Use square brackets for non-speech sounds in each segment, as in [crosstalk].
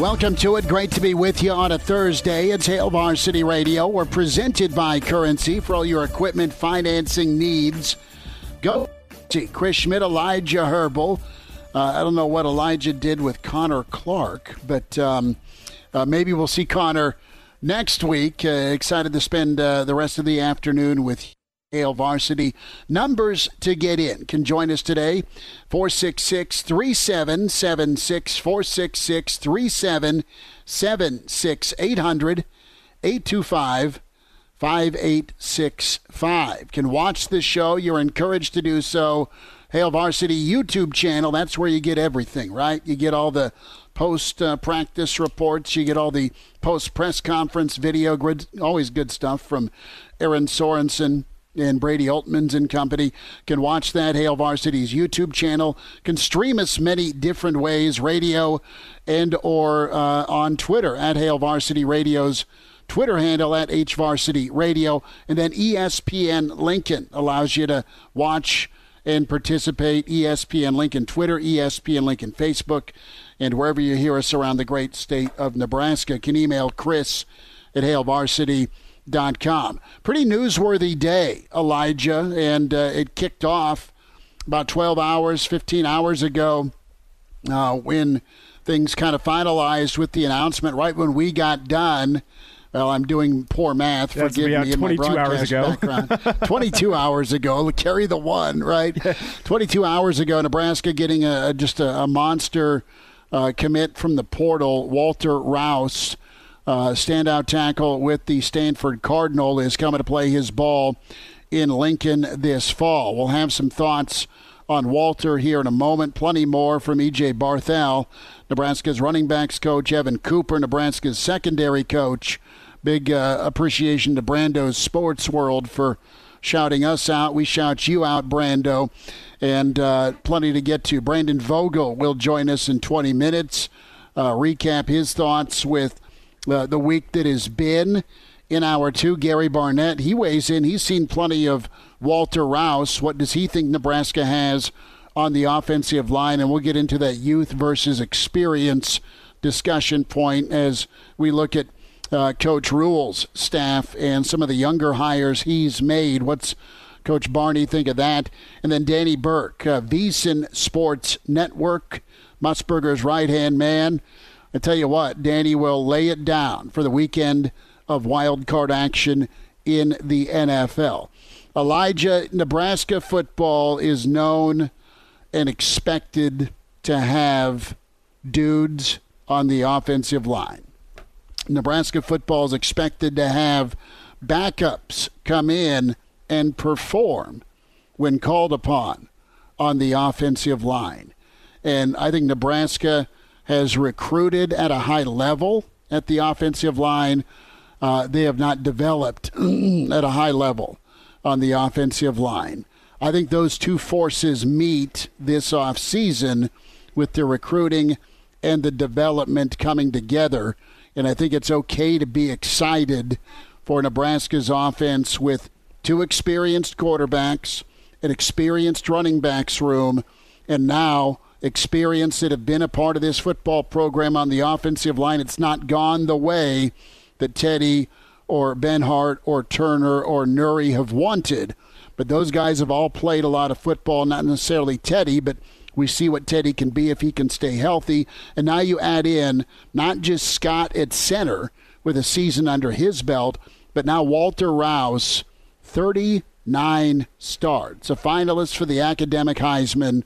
Welcome to it. Great to be with you on a Thursday. It's Hail Varsity Radio. We're presented by Currency for all your equipment financing needs. Go see Chris Schmidt, Elijah Herbal. Uh, I don't know what Elijah did with Connor Clark, but um, uh, maybe we'll see Connor next week. Uh, excited to spend uh, the rest of the afternoon with Hail Varsity. Numbers to get in can join us today 466 3776 466 3776 800 825 5865. Can watch the show. You're encouraged to do so. Hail Varsity YouTube channel. That's where you get everything, right? You get all the post uh, practice reports. You get all the post press conference video. Always good stuff from Aaron Sorensen and Brady Oltmans and company can watch that Hail Varsity's YouTube channel. Can stream us many different ways, radio and or uh, on Twitter at Hail Varsity Radio's Twitter handle at HVarsity Radio, and then ESPN Lincoln allows you to watch and participate. ESPN Lincoln Twitter, ESPN Lincoln Facebook, and wherever you hear us around the great state of Nebraska, can email Chris at Hail Varsity com. Pretty newsworthy day, Elijah, and uh, it kicked off about 12 hours, 15 hours ago uh, when things kind of finalized with the announcement right when we got done. Well, I'm doing poor math. That's Forgive me in my 22 hours ago. background. 22 [laughs] hours ago, carry the one, right? 22 hours ago, Nebraska getting a just a, a monster uh, commit from the portal, Walter Rouse uh, standout tackle with the Stanford Cardinal, is coming to play his ball in Lincoln this fall. We'll have some thoughts on Walter here in a moment. Plenty more from EJ Barthel, Nebraska's running backs coach, Evan Cooper, Nebraska's secondary coach. Big uh, appreciation to Brando's Sports World for shouting us out. We shout you out, Brando. And uh, plenty to get to. Brandon Vogel will join us in 20 minutes. Uh, recap his thoughts with uh, the week that has been in hour two. Gary Barnett, he weighs in. He's seen plenty of Walter Rouse. What does he think Nebraska has on the offensive line? And we'll get into that youth versus experience discussion point as we look at uh, Coach Rhule's staff and some of the younger hires he's made. What's Coach Barney think of that? And then Danny Burke, uh, VSiN Sports Network, Musburger's right hand man. I tell you what, Danny will lay it down for the weekend of wild card action in the NFL. Elijah, Nebraska football is known and expected to have dudes on the offensive line. Nebraska football is expected to have backups come in and perform when called upon on the offensive line. And I think Nebraska has recruited at a high level at the offensive line. Uh, they have not developed [clears throat] at a high level on the offensive line. I think those two forces meet this offseason with the recruiting and the development coming together. And I think it's okay to be excited for Nebraska's offense with two experienced quarterbacks, an experienced running backs room, and now experience that have been a part of this football program on the offensive line. It's not gone the way that Teddy or Benhart or Turner or Nouili have wanted. But those guys have all played a lot of football, not necessarily Teddy, but we see what Teddy can be if he can stay healthy. And now you add in not just Scott at center with a season under his belt, but now Walter Rouse, 39 starts, a finalist for the academic Heisman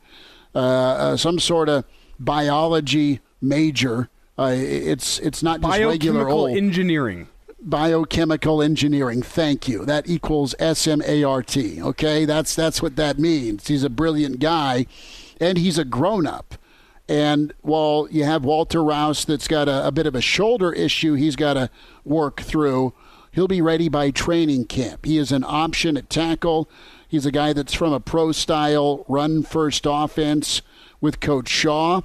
uh, uh, some sort of biology major. Uh, it's it's not just regular old engineering. biochemical engineering. Thank you. That equals SMART. Okay, that's that's what that means. He's a brilliant guy, and he's a grown up. And while you have Walter Rouse that's got a, a bit of a shoulder issue, he's got to work through. He'll be ready by training camp. He is an option at tackle. He's a guy that's from a pro style run first offense with Coach Shaw.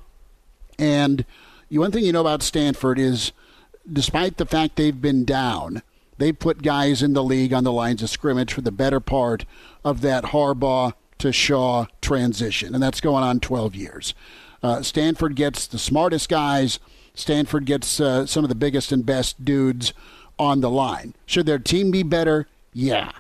And one thing you know about Stanford is despite the fact they've been down, they've put guys in the league on the lines of scrimmage for the better part of that Harbaugh to Shaw transition. And that's going on 12 years. Uh, Stanford gets the smartest guys. Stanford gets uh, some of the biggest and best dudes on the line. Should their team be better? Yeah.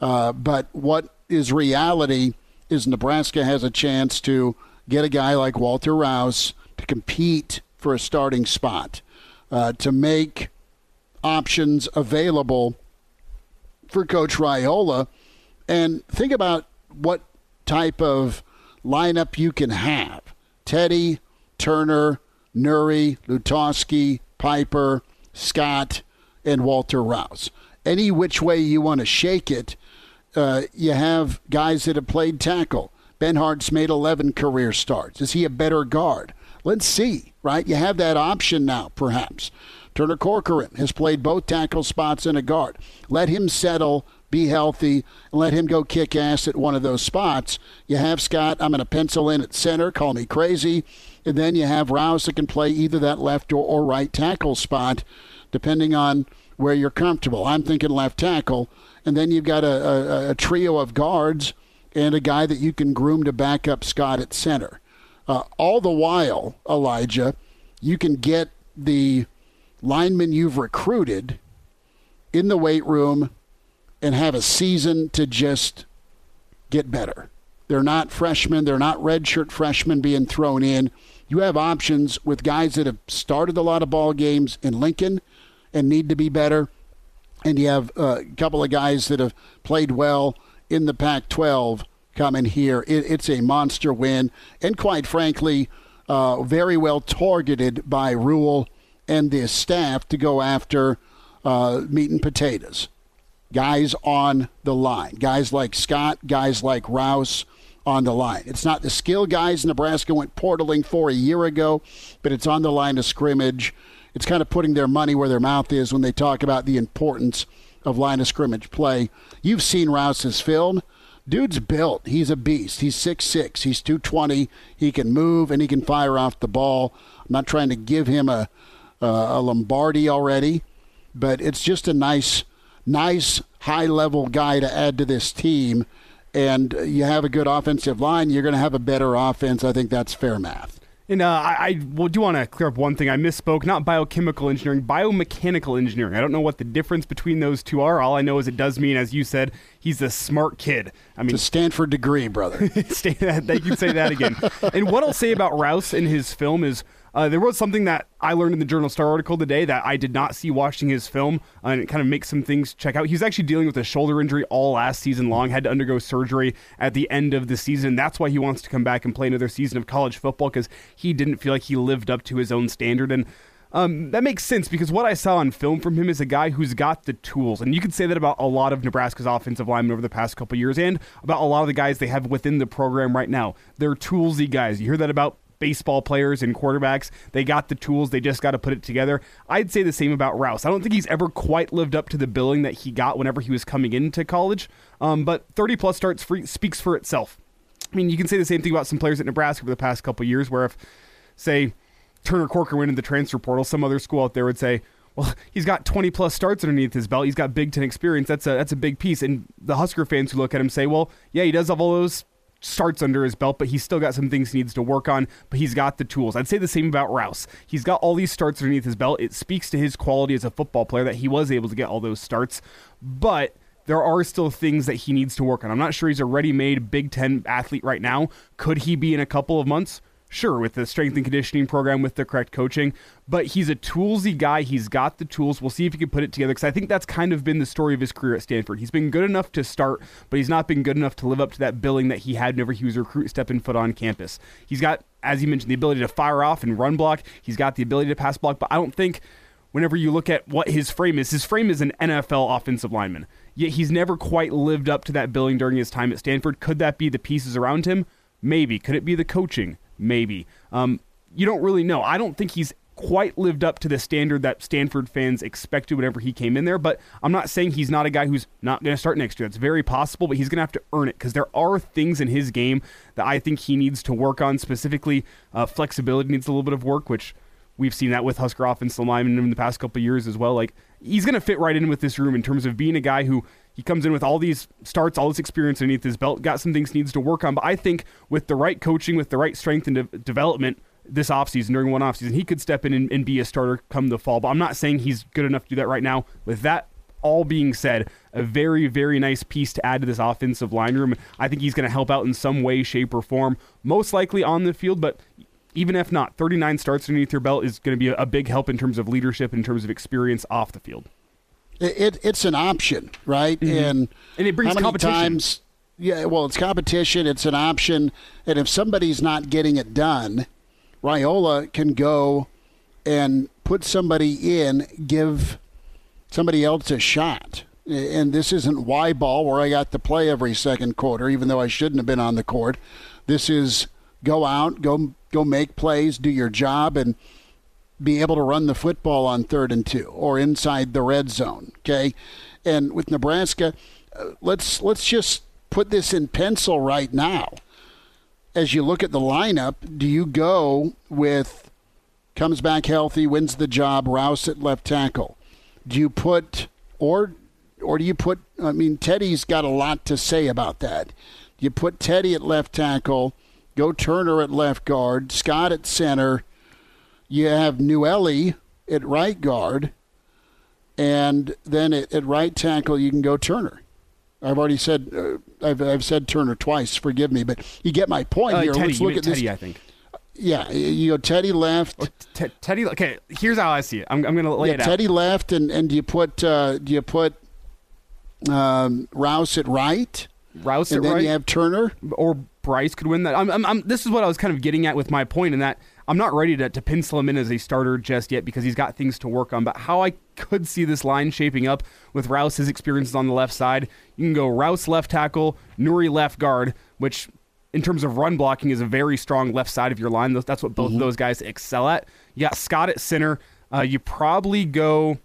Uh, but what is reality is Nebraska has a chance to get a guy like Walter Rouse to compete for a starting spot, uh, to make options available for Coach Raiola. And think about what type of lineup you can have. Teddy, Turner, Nouili, Lutovsky, Piper, Scott, and Walter Rouse. Any which way you want to shake it, uh, you have guys that have played tackle. Benhart's made 11 career starts. Is he a better guard? Let's see, right? You have that option now, perhaps. Turner Corcoran has played both tackle spots and a guard. Let him settle be healthy, and let him go kick ass at one of those spots. You have Scott, I'm going to pencil in at center, call me crazy. And then you have Rouse that can play either that left or, or right tackle spot, depending on where you're comfortable. I'm thinking left tackle. And then you've got a, a, a trio of guards and a guy that you can groom to back up Scott at center. Uh, all the while, Elijah, you can get the linemen you've recruited in the weight room and have a season to just get better. They're not freshmen, they're not redshirt freshmen being thrown in. You have options with guys that have started a lot of ball games in Lincoln and need to be better. And you have a couple of guys that have played well in the Pac 12 coming here. It, it's a monster win. And quite frankly, uh, very well targeted by Rhule and this staff to go after uh, meat and potatoes guys on the line. Guys like Scott, guys like Rouse on the line. It's not the skill guys Nebraska went portaling for a year ago, but it's on the line of scrimmage. It's kind of putting their money where their mouth is when they talk about the importance of line of scrimmage play. You've seen Rouse's film. Dude's built. He's a beast. He's 6'6. He's 220. He can move and he can fire off the ball. I'm not trying to give him a, a Lombardi already, but it's just a nice – nice high level guy to add to this team, and you have a good offensive line, you're going to have a better offense. I think that's fair math. And uh, I, I do want to clear up one thing. I misspoke. Not biochemical engineering, biomechanical engineering. I don't know what the difference between those two are. All I know is it does mean, as you said, he's a smart kid. I mean, it's a Stanford degree, brother. [laughs] that, you can say that again. and what I'll say about Rouse in his film is uh, there was something that I learned in the Journal Star article today that I did not see watching his film, uh, and it kind of makes some things check out. He's actually dealing with a shoulder injury all last season long, had to undergo surgery at the end of the season. That's why he wants to come back and play another season of college football because he didn't feel like he lived up to his own standard. And um, that makes sense because what I saw on film from him is a guy who's got the tools, and you can say that about a lot of Nebraska's offensive linemen over the past couple years, and about a lot of the guys they have within the program right now. They're toolsy guys. You hear that about baseball players and quarterbacks. They got the tools, they just got to put it together. I'd say the same about Rouse. I don't think he's ever quite lived up to the billing that he got whenever he was coming into college, um, but 30 plus starts free, speaks for itself. I mean, you can say the same thing about some players at Nebraska for the past couple years, where if, say, Turner Corker went in the transfer portal, some other school out there would say, well, he's got 20 plus starts underneath his belt. He's got Big Ten experience. That's a that's a big piece. And the Husker fans who look at him say, well, yeah, he does have all those starts under his belt, but he's still got some things he needs to work on, but he's got the tools. I'd say the same about Rouse. He's got all these starts underneath his belt. It speaks to his quality as a football player that he was able to get all those starts, but there are still things that he needs to work on. I'm not sure he's a ready made Big Ten athlete right now. Could he be in a couple of months? Sure, with the strength and conditioning program, with the correct coaching, but he's a toolsy guy. He's got the tools. We'll see if he can put it together because I think that's kind of been the story of his career at Stanford. He's been good enough to start, but he's not been good enough to live up to that billing that he had whenever he was a recruit stepping foot on campus. He's got, as you mentioned, the ability to fire off and run block. He's got the ability to pass block, but I don't think whenever you look at what his frame is, his frame is an NFL offensive lineman. Yet he's never quite lived up to that billing during his time at Stanford. Could that be the pieces around him? Maybe. Could it be the coaching? Maybe. Um, you don't really know. I don't think he's quite lived up to the standard that Stanford fans expected whenever he came in there. But I'm not saying he's not a guy who's not going to start next year. It's very possible, but he's going to have to earn it because there are things in his game that I think he needs to work on. Specifically, uh, flexibility needs a little bit of work, which we've seen that with Husker offensive linemen in the past couple years as well. Like he's going to fit right in with this room in terms of being a guy who he comes in with all these starts, all this experience underneath his belt, got some things needs to work on. But I think with the right coaching, with the right strength and de- development, this offseason during one offseason. He could step in and, and, be a starter come the fall, but I'm not saying he's good enough to do that right now. With that all being said, a very, very nice piece to add to this offensive line room. I think he's going to help out in some way, shape, or form, most likely on the field, but even if not, 39 starts underneath your belt is going to be a, big help in terms of leadership, in terms of experience off the field. It, it it's an option, right? Mm-hmm. And and it brings how many competition. times? Yeah, well, it's competition. It's an option, and if somebody's not getting it done, Raiola can go and put somebody in, give somebody else a shot. And this isn't Y ball where I got to play every second quarter, even though I shouldn't have been on the court. This is go out, go go make plays, do your job, and be able to run the football on third and two or inside the red zone. Okay, and with Nebraska, uh, let's let's just put this in pencil right now as you look at the lineup, do you go with comes back healthy, wins the job, Rouse at left tackle? Do you put or or do you put? I mean, Teddy's got a lot to say about that. You put Teddy at left tackle, go Turner at left guard, Scott at center. You have Nouili at right guard, and then at, at right tackle you can go Turner. I've already said uh, I've, I've said Turner twice. Forgive me, but you get my point uh, here. Teddy, Let's look at Teddy, this. I think. Yeah, you go Teddy left. T- Teddy. Okay, here's how I see it. I'm, I'm going to lay yeah, it out. Teddy left, and, and do you put uh, do you put um, Rouse at right? Rouse and at then right, you have Turner or Bryce could win that. I'm, I'm, I'm, this is what I was kind of getting at with my point in that I'm not ready to, to pencil him in as a starter just yet because he's got things to work on. But how I could see this line shaping up with Rouse's experiences on the left side, you can go Rouse left tackle, Nouili left guard, which in terms of run blocking is a very strong left side of your line. That's what both mm-hmm. of those guys excel at. You got Scott at center. Uh, you probably go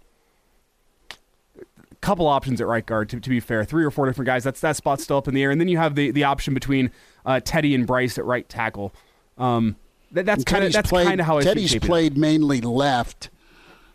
a couple options at right guard. To, to, be fair, three or four different guys. That's that spot's still up in the air, and then you have the the option between uh, Teddy and Bryce at right tackle. Um, that, that's kind of that's kind of how I Teddy's played mainly left,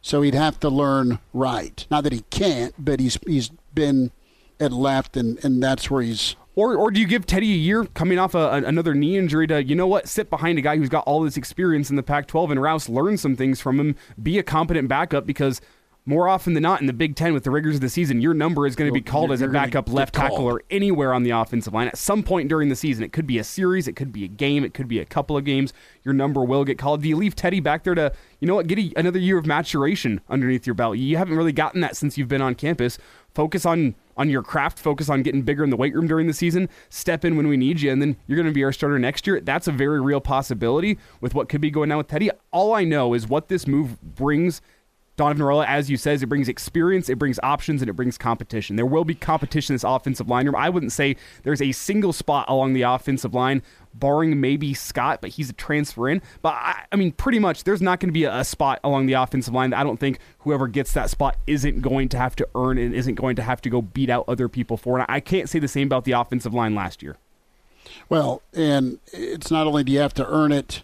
so he'd have to learn right. Not that he can't, but he's he's been at left, and, and that's where he's. Or, or do you give Teddy a year coming off a, a, another knee injury to, you know what, sit behind a guy who's got all this experience in the Pac 12 and Rouse learn some things from him, be a competent backup because more often than not in the Big Ten with the rigors of the season, your number is going to be called as a backup left tackle or anywhere on the offensive line at some point during the season. It could be a series, it could be a game, it could be a couple of games. Your number will get called. Do you leave Teddy back there to, you know what, get a, another year of maturation underneath your belt? You haven't really gotten that since you've been on campus. Focus on on your craft, focus on getting bigger in the weight room during the season, step in when we need you, and then you're going to be our starter next year. That's a very real possibility with what could be going on with Teddy. All I know is what this move brings Donovan Raiola, as you says, it brings experience, it brings options, and it brings competition. There will be competition in this offensive line room. I wouldn't say there's a single spot along the offensive line, barring maybe Scott, but he's a transfer in. But I, I mean, pretty much, there's not going to be a, a, spot along the offensive line that I don't think whoever gets that spot isn't going to have to earn and isn't going to have to go beat out other people for. And I can't say the same about the offensive line last year. Well, and it's not only do you have to earn it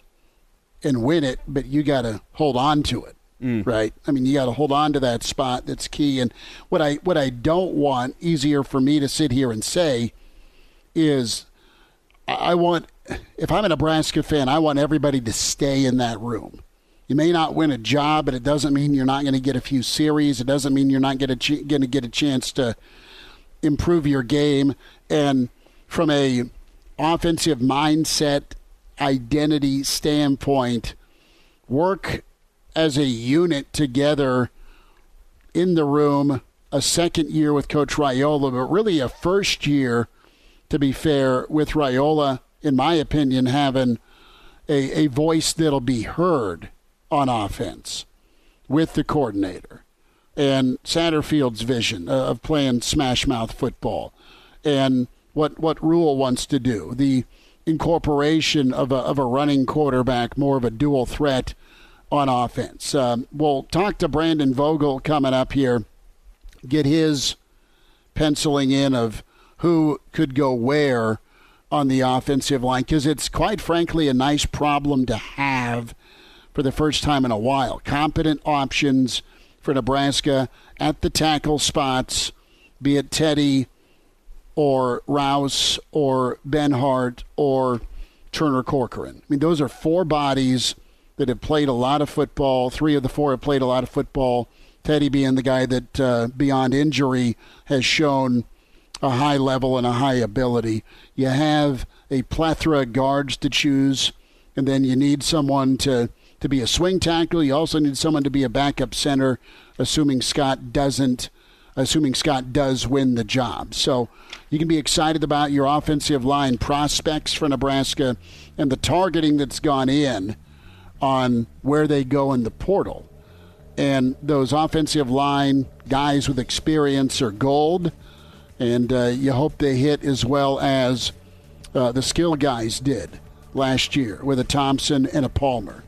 and win it, but you got to hold on to it. Mm. Right. I mean, you got to hold on to that spot. That's key. And what I what I don't want easier for me to sit here and say is, I want if I'm a Nebraska fan, I want everybody to stay in that room. You may not win a job, but it doesn't mean you're not going to get a few series. It doesn't mean you're not going to going to get a chance to improve your game. And from a offensive mindset identity standpoint, work as a unit together in the room, a second year with Coach Raiola, but really a first year, to be fair, with Raiola, in my opinion, having a, a voice that'll be heard on offense. with the coordinator and Satterfield's vision of playing smash mouth football and what what Rhule wants to do. The incorporation of a, of a running quarterback, more of a dual threat on offense. Um, we'll talk to Brandon Vogel coming up here, get his penciling in of who could go where on the offensive line because it's quite frankly a nice problem to have for the first time in a while. Competent options for Nebraska at the tackle spots, be it Teddy or Rouse or Benhart or Turner Corcoran. I mean, those are four bodies that have played a lot of football. Three of the four have played a lot of football. Teddy being the guy that, uh, beyond injury, has shown a high level and a high ability. You have a plethora of guards to choose, and then you need someone to, to be a swing tackle. You also need someone to be a backup center, assuming Scott doesn't, assuming Scott does win the job. So you can be excited about your offensive line prospects for Nebraska and the targeting that's gone in on where they go in the portal. And those offensive line guys with experience are gold and uh, you hope they hit as well as uh, the skill guys did last year with a Thompson and a Palmer.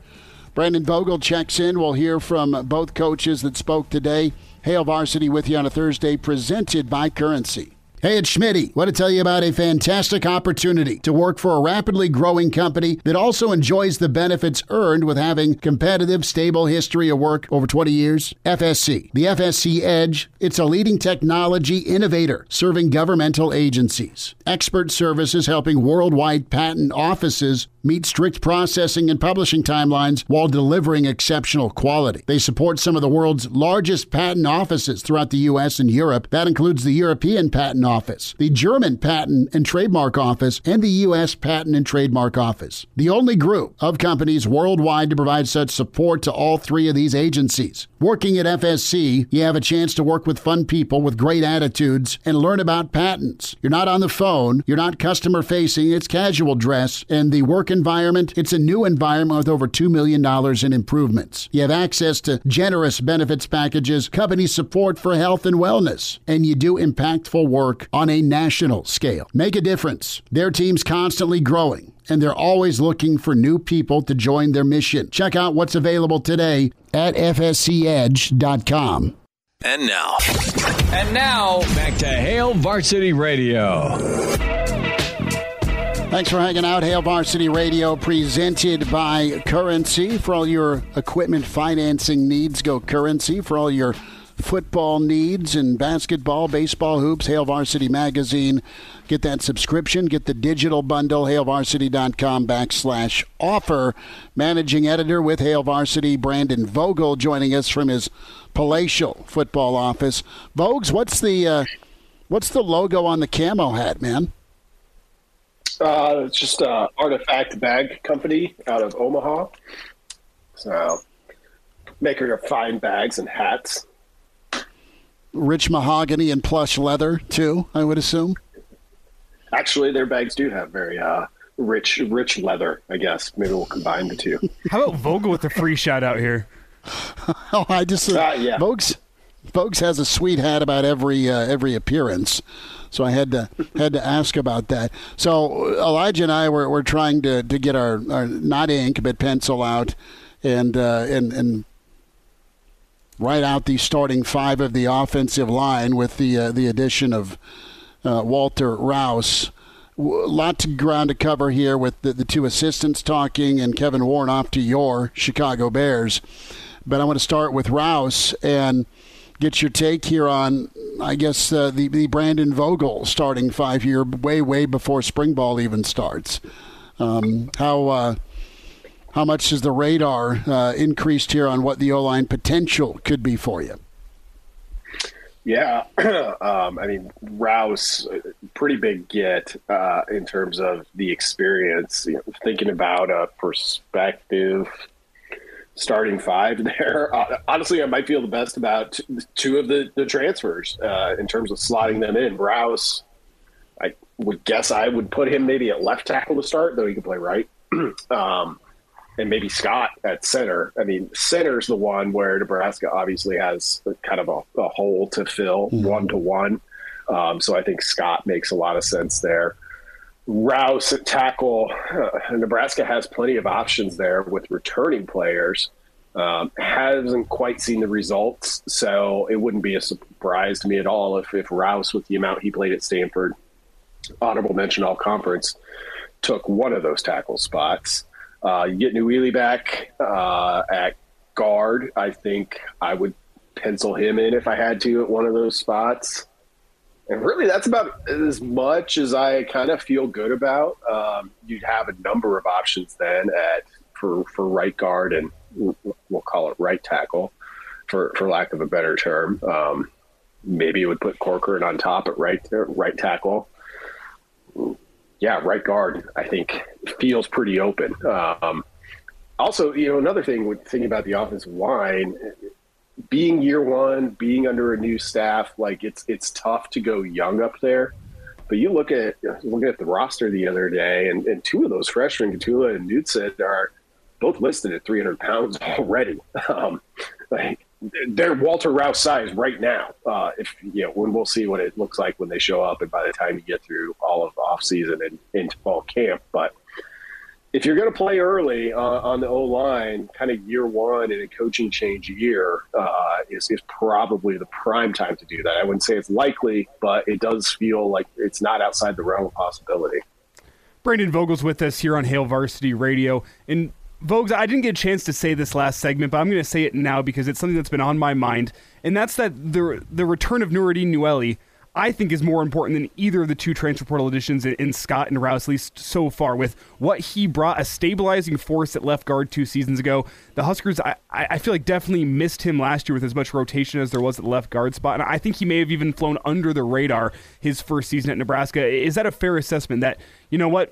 Brandon Vogel checks in. We'll hear from both coaches that spoke today. Hail Varsity with you on a Thursday, presented by Currency. Hey, it's Schmitty. Want to tell you about a fantastic opportunity to work for a rapidly growing company that also enjoys the benefits earned with having competitive, stable history of work over 20 years? FSC. The FSC Edge, it's a leading technology innovator serving governmental agencies. Expert services helping worldwide patent offices meet strict processing and publishing timelines while delivering exceptional quality. They support some of the world's largest patent offices throughout the U.S. and Europe. That includes the European Patent Office, the German Patent and Trademark Office, and the U.S. Patent and Trademark Office. The only group of companies worldwide to provide such support to all three of these agencies. Working at FSC, you have a chance to work with fun people with great attitudes and learn about patents. You're not on the phone, you're not customer facing, it's casual dress, and the work environment, it's a new environment with over $2 million in improvements. You have access to generous benefits packages, company support for health and wellness, and you do impactful work on a national scale. Make a difference. Their team's constantly growing and they're always looking for new people to join their mission. Check out what's available today at fscedge.com. And now. And now, back to Hail Varsity Radio. Thanks for hanging out. Hail Varsity Radio presented by Currency. For all your equipment financing needs, go Currency. For all your football needs and basketball, baseball, hoops, Hail Varsity Magazine. Get that subscription. Get the digital bundle, hailvarsity.com backslash offer. Managing editor with Hail Varsity, Brandon Vogel, joining us from his palatial football office. Vogues, what's the uh, what's the logo on the camo hat, man? Uh, it's just a artifact bag company out of Omaha. So, maker of fine bags and hats rich mahogany and plush leather too. I would assume. Actually, their bags do have very uh, rich, rich leather. I guess maybe we'll combine the two. How about Vogel with the free shout out here? [laughs] oh, I just uh, uh, yeah. Vogues, Vogues has a sweet hat about every uh, every appearance. So I had to had to ask about that. So Elijah and I were, were trying to, to get our, our not ink but pencil out and uh, and and write out the starting five of the offensive line with the uh, the addition of uh, Walter Rouse. A lot to ground to cover here with the, the two assistants talking and Kevin Warren off to your Chicago Bears. But I want to start with Rouse and get your take here on, I guess, uh, the, the Brandon Vogel starting five here way, way before spring ball even starts. Um, how uh, how much has the radar uh, increased here on what the O line potential could be for you? Yeah, [clears throat] um, I mean Rouse, pretty big get uh, in terms of the experience. You know, thinking about a perspective starting five [laughs] there. Uh, honestly, I might feel the best about two of the, the transfers uh, in terms of slotting them in. Rouse, I would guess I would put him maybe at left tackle to start, though he could play right. [clears throat] um, and maybe Scott at center. I mean, center's the one where Nebraska obviously has kind of a, a hole to fill one to one. So I think Scott makes a lot of sense there. Rouse at tackle, uh, Nebraska has plenty of options there with returning players. Um, hasn't quite seen the results, so it wouldn't be a surprise to me at all if, if Rouse, with the amount he played at Stanford, honorable mention all conference, took one of those tackle spots. Uh, you get Nouili back uh, at guard. I think I would pencil him in if I had to at one of those spots. And really, that's about as much as I kind of feel good about. Um, you'd have a number of options then at for for right guard and we'll call it right tackle, for for lack of a better term. Um, maybe it would put Corcoran on top at right right tackle. Yeah, right guard. I think feels pretty open. Um, also, you know, another thing with thinking about the offensive line, being year one, being under a new staff, like it's it's tough to go young up there. But you look at looking at the roster the other day, and, and two of those freshmen, Gottula and Newton, are both listed at 300 pounds [laughs] already. Um, like they're Walter Rouse size right now. Uh, if you know, when we'll see what it looks like when they show up, and by the time you get through all of off season and into fall camp, but if you're going to play early uh, on the O line, kind of year one in a coaching change year, uh, is, is probably the prime time to do that. I wouldn't say it's likely, but it does feel like it's not outside the realm of possibility. Brandon Vogel's with us here on Hail Varsity Radio. And Vogues, I didn't get a chance to say this last segment, but I'm going to say it now because it's something that's been on my mind, and that's that the the return of Nouredin Nouili, I think, is more important than either of the two transfer portal additions in, in Scott and Rouse, at least so far. With what he brought, a stabilizing force at left guard two seasons ago, the Huskers, I, I feel like definitely missed him last year with as much rotation as there was at the left guard spot, and I think he may have even flown under the radar his first season at Nebraska. Is that a fair assessment? That you know what?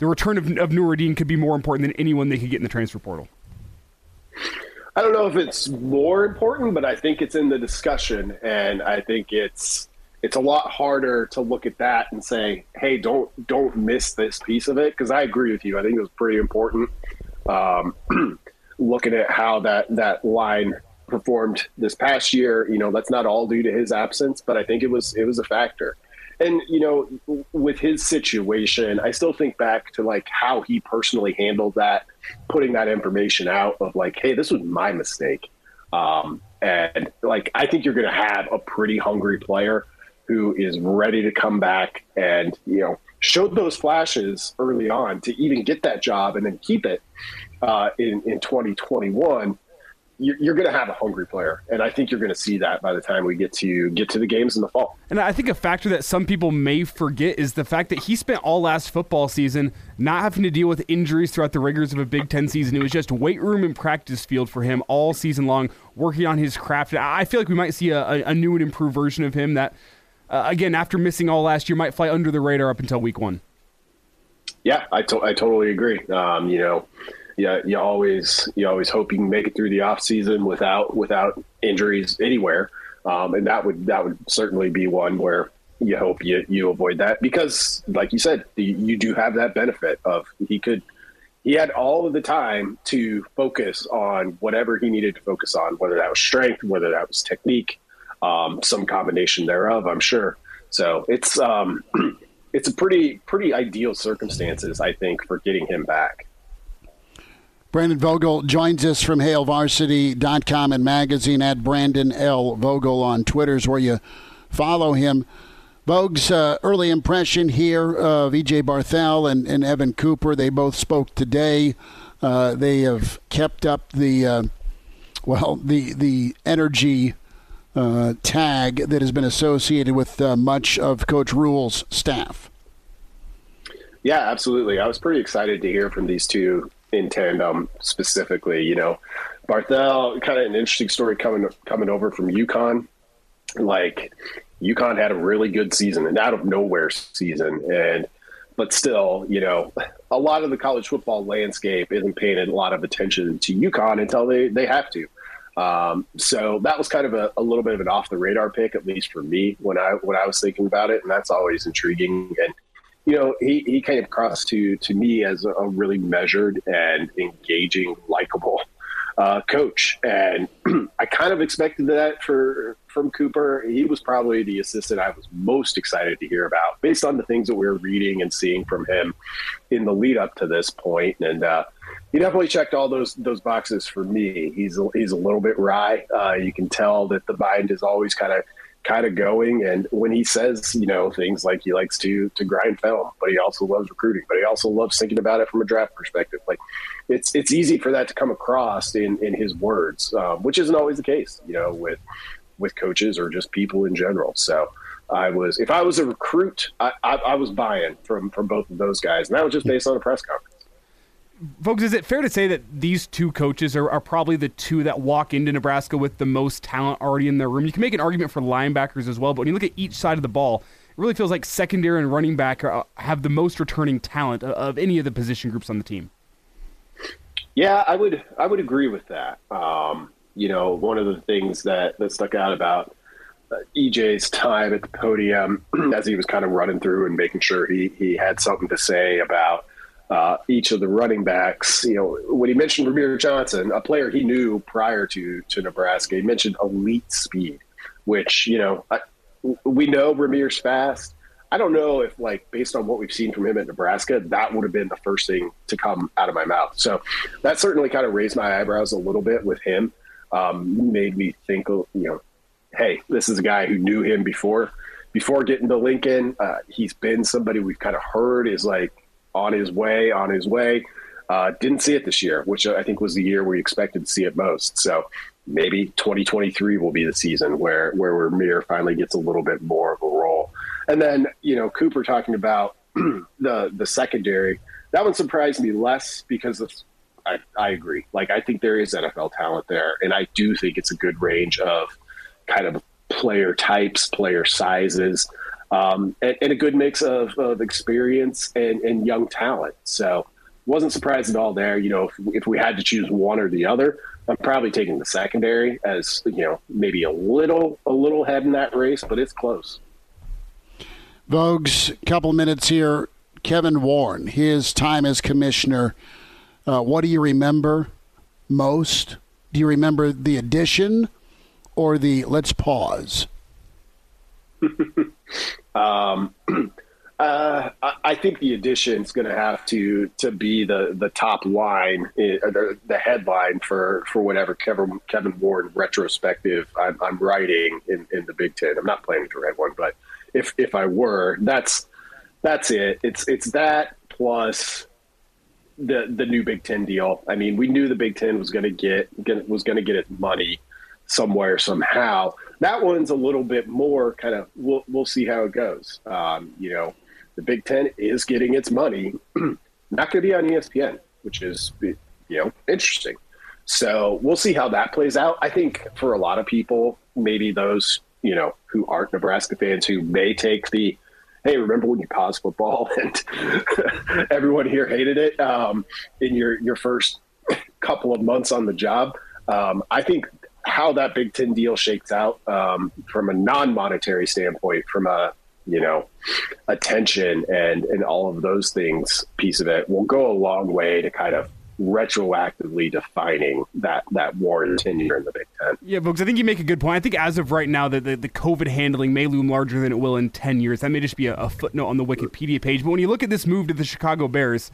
The return of, of Nouredin could be more important than anyone they could get in the transfer portal? I don't know if it's more important, but I think it's in the discussion, and I think it's it's a lot harder to look at that and say, "Hey, don't don't miss this piece of it." Because I agree with you. I think it was pretty important. Um, [clears throat] looking at how that that line performed this past year, you know, that's not all due to his absence, but I think it was it was a factor and you know with his situation i still think back to like how he personally handled that putting that information out of like hey this was my mistake. Um, and like i think you're going to have a pretty hungry player who is ready to come back and you know showed those flashes early on to even get that job and then keep it uh, in in 2021 you're, going to have a hungry player, and I think you're going to see that by the time we get to get to the games in the fall. And I think a factor that some people may forget is the fact that he spent all last football season not having to deal with injuries throughout the rigors of a Big Ten season. It was just weight room and practice field for him all season long, working on his craft. I feel like we might see a, a new and improved version of him that, uh, again, after missing all last year, might fly under the radar up until week one. Yeah, I, to- I totally agree. Um, you know you, you always you always hope you can make it through the off season without without injuries anywhere, um, and that would that would certainly be one where you hope you you avoid that because, like you said, you do have that benefit of he could he had all of the time to focus on whatever he needed to focus on, whether that was strength, whether that was technique, um, some combination thereof. I'm sure. So it's um, [clears throat] it's a pretty pretty ideal circumstances, I think, for getting him back. Brandon Vogel joins us from HailVarsity.com and magazine at Brandon L. Vogel on Twitter's where you follow him. Vogue's uh, early impression here of E.J. Barthel and, and, Evan Cooper. They both spoke today. Uh, they have kept up the uh, well the the energy uh, tag that has been associated with uh, much of Coach Rhule's staff. Yeah, absolutely. I was pretty excited to hear from these two in tandem specifically. You know, Barthel, kind of an interesting story coming coming over from UConn. Like UConn had a really good season, and out of nowhere season, and but still, you know, a lot of the college football landscape isn't paying a lot of attention to UConn until they they have to. Um, so that was kind of a, a, little bit of an off the radar pick, at least for me when I when I was thinking about it, and that's always intriguing. And you know, he, he came across to to me as a, really measured and engaging, likable uh, coach, and [clears throat] I kind of expected that for from Cooper. He was probably the assistant I was most excited to hear about, based on the things that we were reading and seeing from him in the lead up to this point, and. Uh, he definitely checked all those those boxes for me. He's a, he's a little bit wry. Uh, you can tell that the mind is always kind of kind of going. And when he says, you know, things like he likes to to grind film, but he also loves recruiting, but he also loves thinking about it from a draft perspective. Like it's it's easy for that to come across in in his words, um, which isn't always the case, you know, with with coaches or just people in general. So. I was, if I was a recruit, I, I, I was buying from from both of those guys, and that was just based on a press conference folks, is it fair to say that these two coaches are, are, probably the two that walk into Nebraska with the most talent already in their room? You can make an argument for linebackers as well, but when you look at each side of the ball, it really feels like secondary and running back are, have the most returning talent of any of the position groups on the team. Yeah, I would I would agree with that. Um, you know, one of the things that, that stuck out about uh, EJ's time at the podium [clears throat] as he was kind of running through and making sure he, he had something to say about uh, each of the running backs. You know, when he mentioned Rahmir Johnson, a player he knew prior to to Nebraska, he mentioned elite speed, which you know I, we know Rahmir's fast. I don't know if, like, based on what we've seen from him at Nebraska, that would have been the first thing to come out of my mouth. So that certainly kind of raised my eyebrows a little bit with him. Um, made me think, you know, hey, this is a guy who knew him before before getting to Lincoln. Uh, he's been somebody we've kind of heard is like on his way, on his way. Uh, didn't see it this year, which I think was the year we expected to see it most. So maybe 2023 will be the season where where Rahmir finally gets a little bit more of a role. And then you know Cooper talking about [clears throat] the the secondary that one surprised me less because of I, I agree. Like I think there is NFL talent there, and I do think it's a good range of kind of player types, player sizes um, and, and, a good mix of, of experience and, and, young talent. So wasn't surprised at all there. You know, if, if, we had to choose one or the other, I'm probably taking the secondary as you know maybe a little a little head in that race, but it's close. Vogues, couple minutes here. Kevin Warren, his time as commissioner. Uh, what do you remember most? Do you remember the addition or the let's pause? [laughs] Um, [clears throat] uh, I think the addition is going to have to to be the the top line, eh, the, the headline for for whatever Kevin Kevin Warren retrospective I'm, I'm writing in, in the Big Ten. I'm not planning to write one, but if if I were, that's that's it. It's it's that plus the the new Big Ten deal. I mean, we knew the Big Ten was going to get was going to get its money somewhere somehow. That one's a little bit more kind of we'll we'll see how it goes. Um, you know, the Big Ten is getting its money, [clears throat] not going to be on ESPN, which is you know interesting. So we'll see how that plays out. I think for a lot of people, maybe those you know who aren't Nebraska fans who may take the hey, remember when you paused football [laughs] and [laughs] everyone here hated it um, in your your first couple of months on the job? Um, I think how that Big Ten deal shakes out um, from a non-monetary standpoint, from a you know attention and and all of those things piece of it will go a long way to kind of retroactively defining that that Warren tenure in the Big Ten. Yeah, folks, I think you make a good point. I think as of right now, the, the, the COVID handling may loom larger than it will in 10 years. That may just be a, a footnote on the Wikipedia page. But when you look at this move to the Chicago Bears,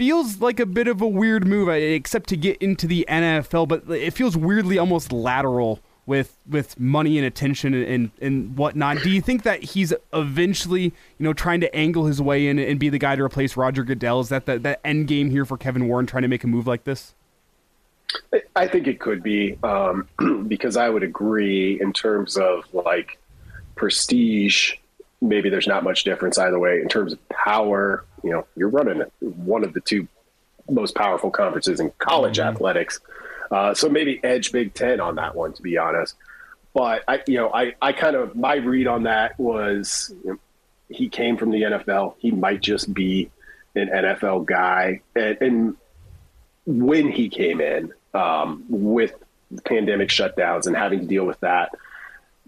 feels like a bit of a weird move, except to get into the NFL. But it feels weirdly almost lateral with with money and attention and, and whatnot. Do you think that he's eventually, you know, trying to angle his way in and be the guy to replace Roger Goodell? Is that the, that end game here for Kevin Warren trying to make a move like this? I think it could be um, [clears throat] because I would agree in terms of like prestige maybe there's not much difference either way in terms of power. You know, you're running one of the two most powerful conferences in college mm-hmm. athletics. Uh, so maybe edge Big Ten on that one, to be honest. But I, you know, I, I kind of my read on that was you know, he came from the NFL. He might just be an NFL guy, and, and when he came in um, with pandemic shutdowns and having to deal with that,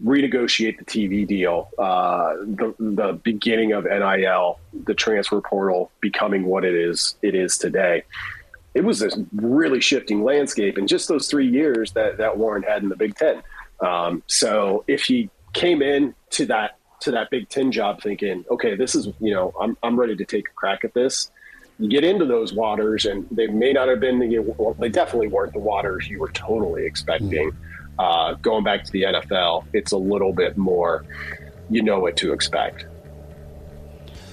renegotiate the TV deal, uh, the the beginning of NIL, the transfer portal becoming what it is it is today. It was this really shifting landscape in just those three years that that Warren had in the Big Ten. Um, so if he came in to that to that Big Ten job thinking, okay, this is you know I'm I'm ready to take a crack at this. You get into those waters, and they may not have been. Know, well, they definitely weren't the waters you were totally expecting. Mm-hmm uh, going back to the NFL, it's a little bit more, you know what to expect.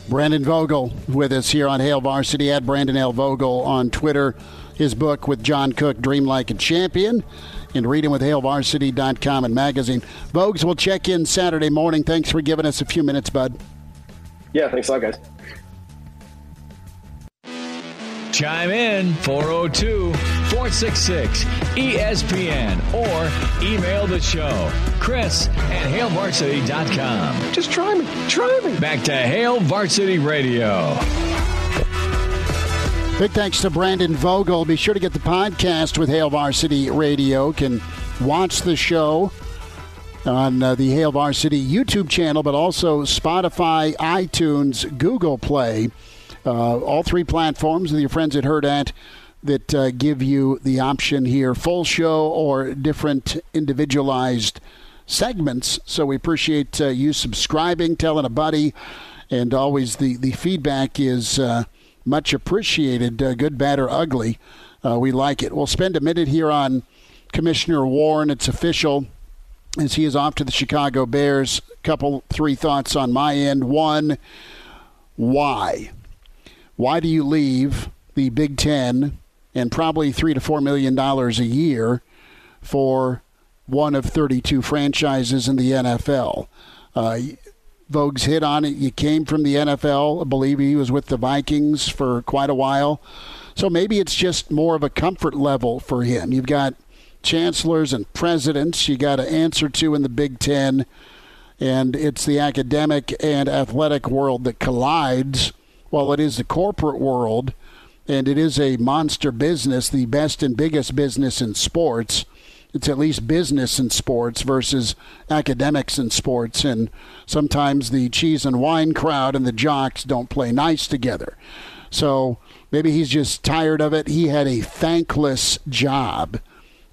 Brandon Vogel with us here on Hail Varsity at Brandon L. Vogel on Twitter. His book with John Cook, Dream Like a Champion, and read him with HailVarsity.com and magazine. Vogues, we'll check in Saturday morning. Thanks for giving us a few minutes, bud. Yeah, thanks a lot, guys. Chime in 402 466 ESPN or email the show. Chris at HailVarsity.com. Just try me. Try me. Back to Hail Varsity Radio. Big thanks to Brandon Vogel. Be sure to get the podcast with Hail Varsity Radio. Can watch the show on uh, the Hail Varsity YouTube channel, but also Spotify, iTunes, Google Play. Uh, all three platforms with your friends at Hurrdat that uh, give you the option here full show or different individualized segments. So we appreciate uh, you subscribing, telling a buddy, and always the, the feedback is uh, much appreciated, uh, good, bad, or ugly. Uh, we like it. We'll spend a minute here on Commissioner Warren. It's official as he is off to the Chicago Bears. Couple, three thoughts on my end. One, why? Why do you leave the Big Ten and probably three to four million dollars a year for one of 32 franchises in the NFL? Uh, Vogue's hit on it. You came from the NFL. I believe he was with the Vikings for quite a while. So maybe it's just more of a comfort level for him. You've got chancellors and presidents you got to answer to in the Big Ten, and it's the academic and athletic world that collides while it is the corporate world and it is a monster business, the best and biggest business in sports, it's at least business in sports versus academics in sports. And sometimes the cheese and wine crowd and the jocks don't play nice together. So maybe he's just tired of it. He had a thankless job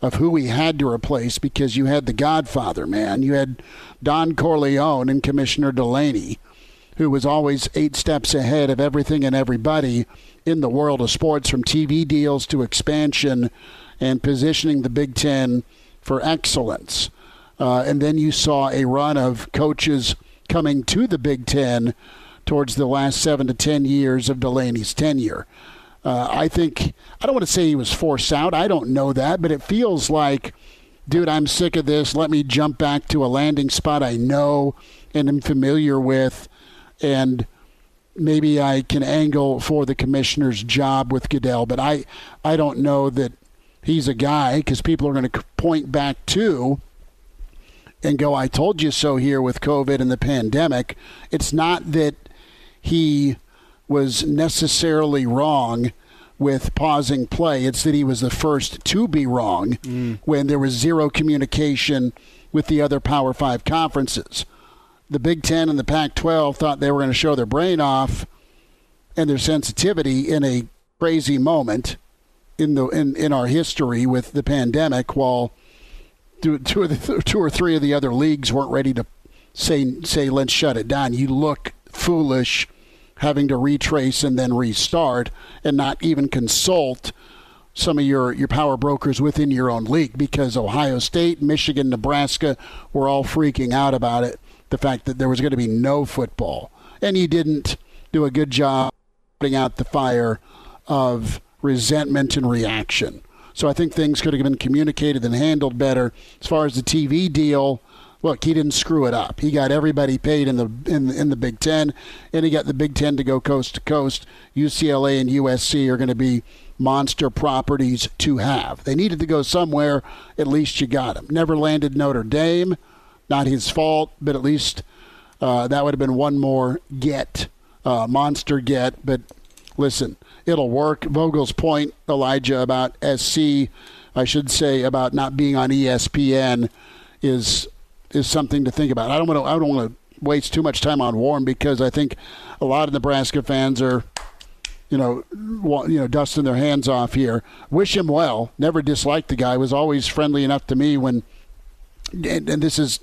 of who he had to replace because you had the Godfather, man. You had Don Corleone and Commissioner Delany who was always eight steps ahead of everything and everybody in the world of sports, from TV deals to expansion and positioning the Big Ten for excellence. Uh, and then you saw a run of coaches coming to the Big Ten towards the last seven to ten years of Delany's tenure. Uh, I think, I don't want to say he was forced out. I don't know that, but it feels like, dude, I'm sick of this. Let me jump back to a landing spot I know and am familiar with and maybe I can angle for the commissioner's job with Goodell, but I I don't know that he's a guy because people are going to point back to and go, I told you so here with COVID and the pandemic. It's not that he was necessarily wrong with pausing play. It's that he was the first to be wrong mm. when there was zero communication with the other Power Five conferences the Big Ten and the Pac 12 thought they were going to show their brain off and their sensitivity in a crazy moment in the in, in our history with the pandemic while two, two, the, two or three of the other leagues weren't ready to say say let's shut it down. You look foolish having to retrace and then restart and not even consult some of your, your power brokers within your own league because Ohio State, Michigan, Nebraska were all freaking out about it the fact that there was going to be no football. And he didn't do a good job putting out the fire of resentment and reaction. So I think things could have been communicated and handled better. As far as the TV deal, look, he didn't screw it up. He got everybody paid in the in, in the Big Ten, and he got the Big Ten to go coast to coast. UCLA and USC are going to be monster properties to have. They needed to go somewhere. At least you got them. Never landed Notre Dame. Not his fault, but at least uh, that would have been one more get, uh, monster get. But listen, it'll work. Vogel's point, Elijah, about SC, I should say, about not being on ESPN is is something to think about. I don't want to. I don't want to waste too much time on Warren because I think a lot of Nebraska fans are, you know, you know, dusting their hands off here. Wish him well. Never disliked the guy. Was always friendly enough to me when, and, and this is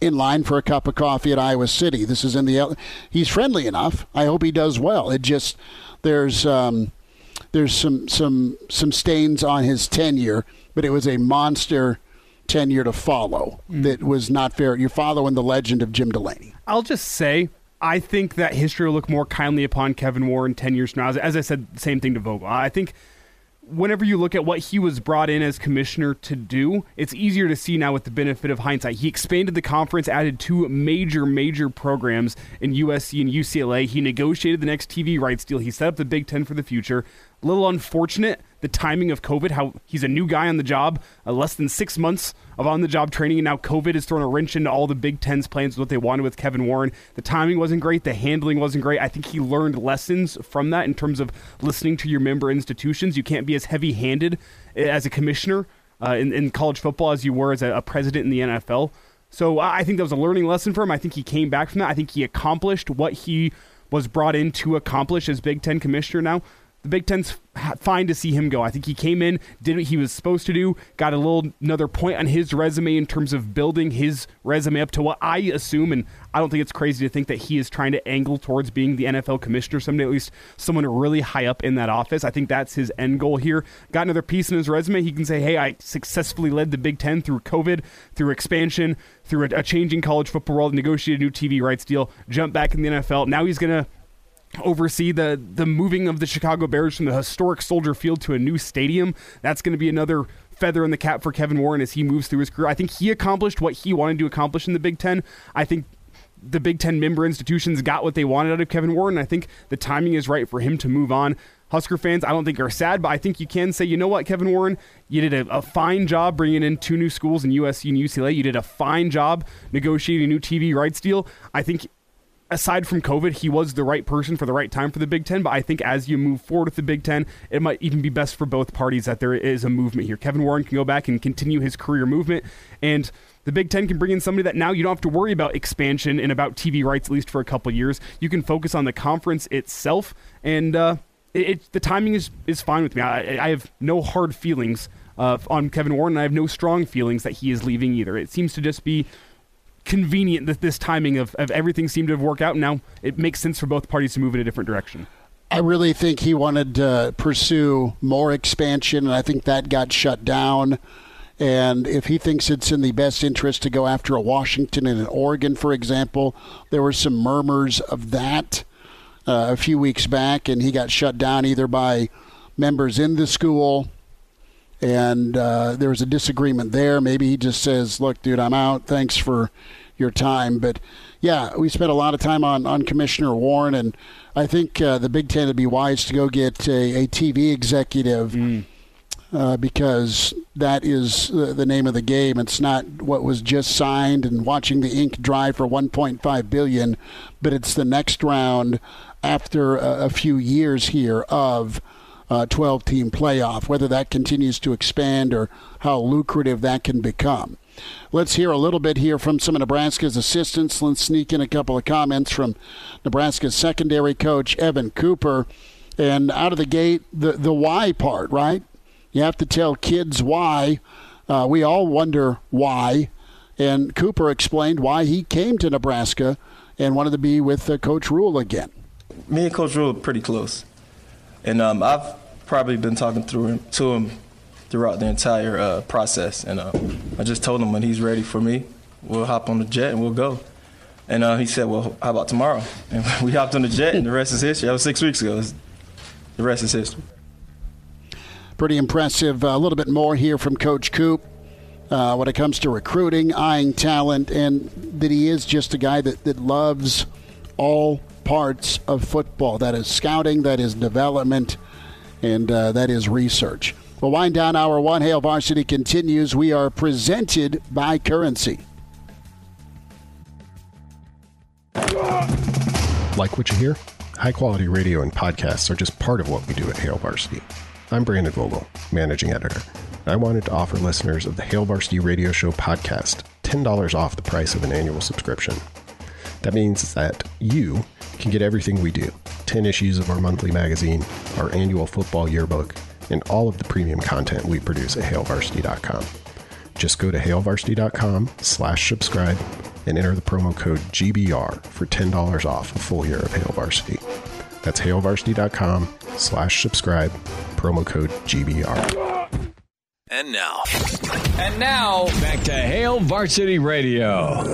in line for a cup of coffee at Iowa City. This is in the. He's friendly enough. I hope he does well. It just there's um, there's some some some stains on his tenure, but it was a monster tenure to follow mm. that was not fair. You're following the legend of Jim Delany. I'll just say I think that history will look more kindly upon Kevin Warren 10 years from now. As, as I said, same thing to Vogel. I think whenever you look at what he was brought in as commissioner to do, it's easier to see now with the benefit of hindsight. He expanded the conference, added two major, major programs in USC and UCLA. He negotiated the next TV rights deal. He set up the Big Ten for the future. A little unfortunate the timing of COVID, how he's a new guy on the job, uh, less than six months of on the job training, and now COVID has thrown a wrench into all the Big Ten's plans, what they wanted with Kevin Warren. The timing wasn't great, the handling wasn't great. I think he learned lessons from that in terms of listening to your member institutions. You can't be as heavy handed eh, as a commissioner uh, in, in, college football as you were as a, a president in the NFL. So I think that was a learning lesson for him. I think he came back from that. I think he accomplished what he was brought in to accomplish as Big Ten commissioner now the Big Ten's fine to see him go. I think he came in, did what he was supposed to do, got a little another point on his resume in terms of building his resume up to what I assume, and I don't think it's crazy to think that he is trying to angle towards being the NFL commissioner someday, at least someone really high up in that office. I think that's his end goal here. Got another piece in his resume. He can say, hey, I successfully led the Big Ten through COVID, through expansion, through a, a changing college football world, negotiated a new TV rights deal, jump back in the NFL. Now he's going to oversee the the moving of the Chicago Bears from the historic Soldier Field to a new stadium. That's going to be another feather in the cap for Kevin Warren as he moves through his career. I think he accomplished what he wanted to accomplish in the Big Ten. I think the Big Ten member institutions got what they wanted out of Kevin Warren. I think the timing is right for him to move on. Husker fans, I don't think are sad, but I think you can say, you know what, Kevin Warren, you did a, a, fine job bringing in two new schools in USC and UCLA. You did a fine job negotiating a new TV rights deal. I think aside from COVID, he was the right person for the right time for the Big Ten. But I think as you move forward with the Big Ten, it might even be best for both parties that there is a movement here. Kevin Warren can go back and continue his career movement, and the Big Ten can bring in somebody that now you don't have to worry about expansion and about TV rights at least for a couple years. You can focus on the conference itself, and uh, it, it, the timing is is fine with me. I, I have no hard feelings. Uh, on Kevin Warren, I have no strong feelings that he is leaving either. It seems to just be convenient that this timing of, of everything seemed to have worked out. And now it makes sense for both parties to move in a different direction. I really think he wanted to pursue more expansion, and I think that got shut down. And if he thinks it's in the best interest to go after a Washington and an Oregon, for example, there were some murmurs of that uh, a few weeks back, and he got shut down either by members in the school, and uh, there was a disagreement there. Maybe he just says, "Look, dude, I'm out. Thanks for your time. But yeah, we spent a lot of time on, on Commissioner Warren, and I think uh, the Big Ten would be wise to go get a, a TV executive. Mm. Uh, because that is the name of the game. It's not what was just signed and watching the ink dry for 1.5 billion, but it's the next round after a, a few years here of 12 team playoff, whether that continues to expand or how lucrative that can become. Let's hear a little bit here from some of Nebraska's assistants. Let's sneak in a couple of comments from Nebraska's secondary coach, Evan Cooper. And out of the gate, the, the why part, right? You have to tell kids why. Uh, we all wonder why. And Cooper explained why he came to Nebraska and wanted to be with uh, Coach Rhule again. Me and Coach Rhule are pretty close. And um, I've probably been talking through him, to him throughout the entire uh, process. And uh, I just told him when he's ready for me, we'll hop on the jet and we'll go. And uh, he said, "Well, how about tomorrow?" [laughs] And we hopped on the jet, and the rest is history. That was six weeks ago. The rest is history. Pretty impressive. a little bit more here from Coach Coop uh, when it comes to recruiting, eyeing talent, and that he is just a guy that, that loves all parts of football. That is scouting, that is development, and uh, that is research. We'll wind down hour one. Hail Varsity continues. We are presented by Currency. Like what you hear? High quality radio and podcasts are just part of what we do at Hail Varsity. I'm Brandon Vogel, managing editor. I wanted to offer listeners of the Hail Varsity Radio Show podcast $10 off the price of an annual subscription. That means that you can get everything we do 10 issues of our monthly magazine, our annual football yearbook, and all of the premium content we produce at hailvarsity.com. Just go to hailvarsity.com slash subscribe and enter the promo code GBR for $10 off a full year of Hail Varsity. That's hailvarsity.com slash subscribe, promo code GBR. And now. And now, back to Hail Varsity Radio.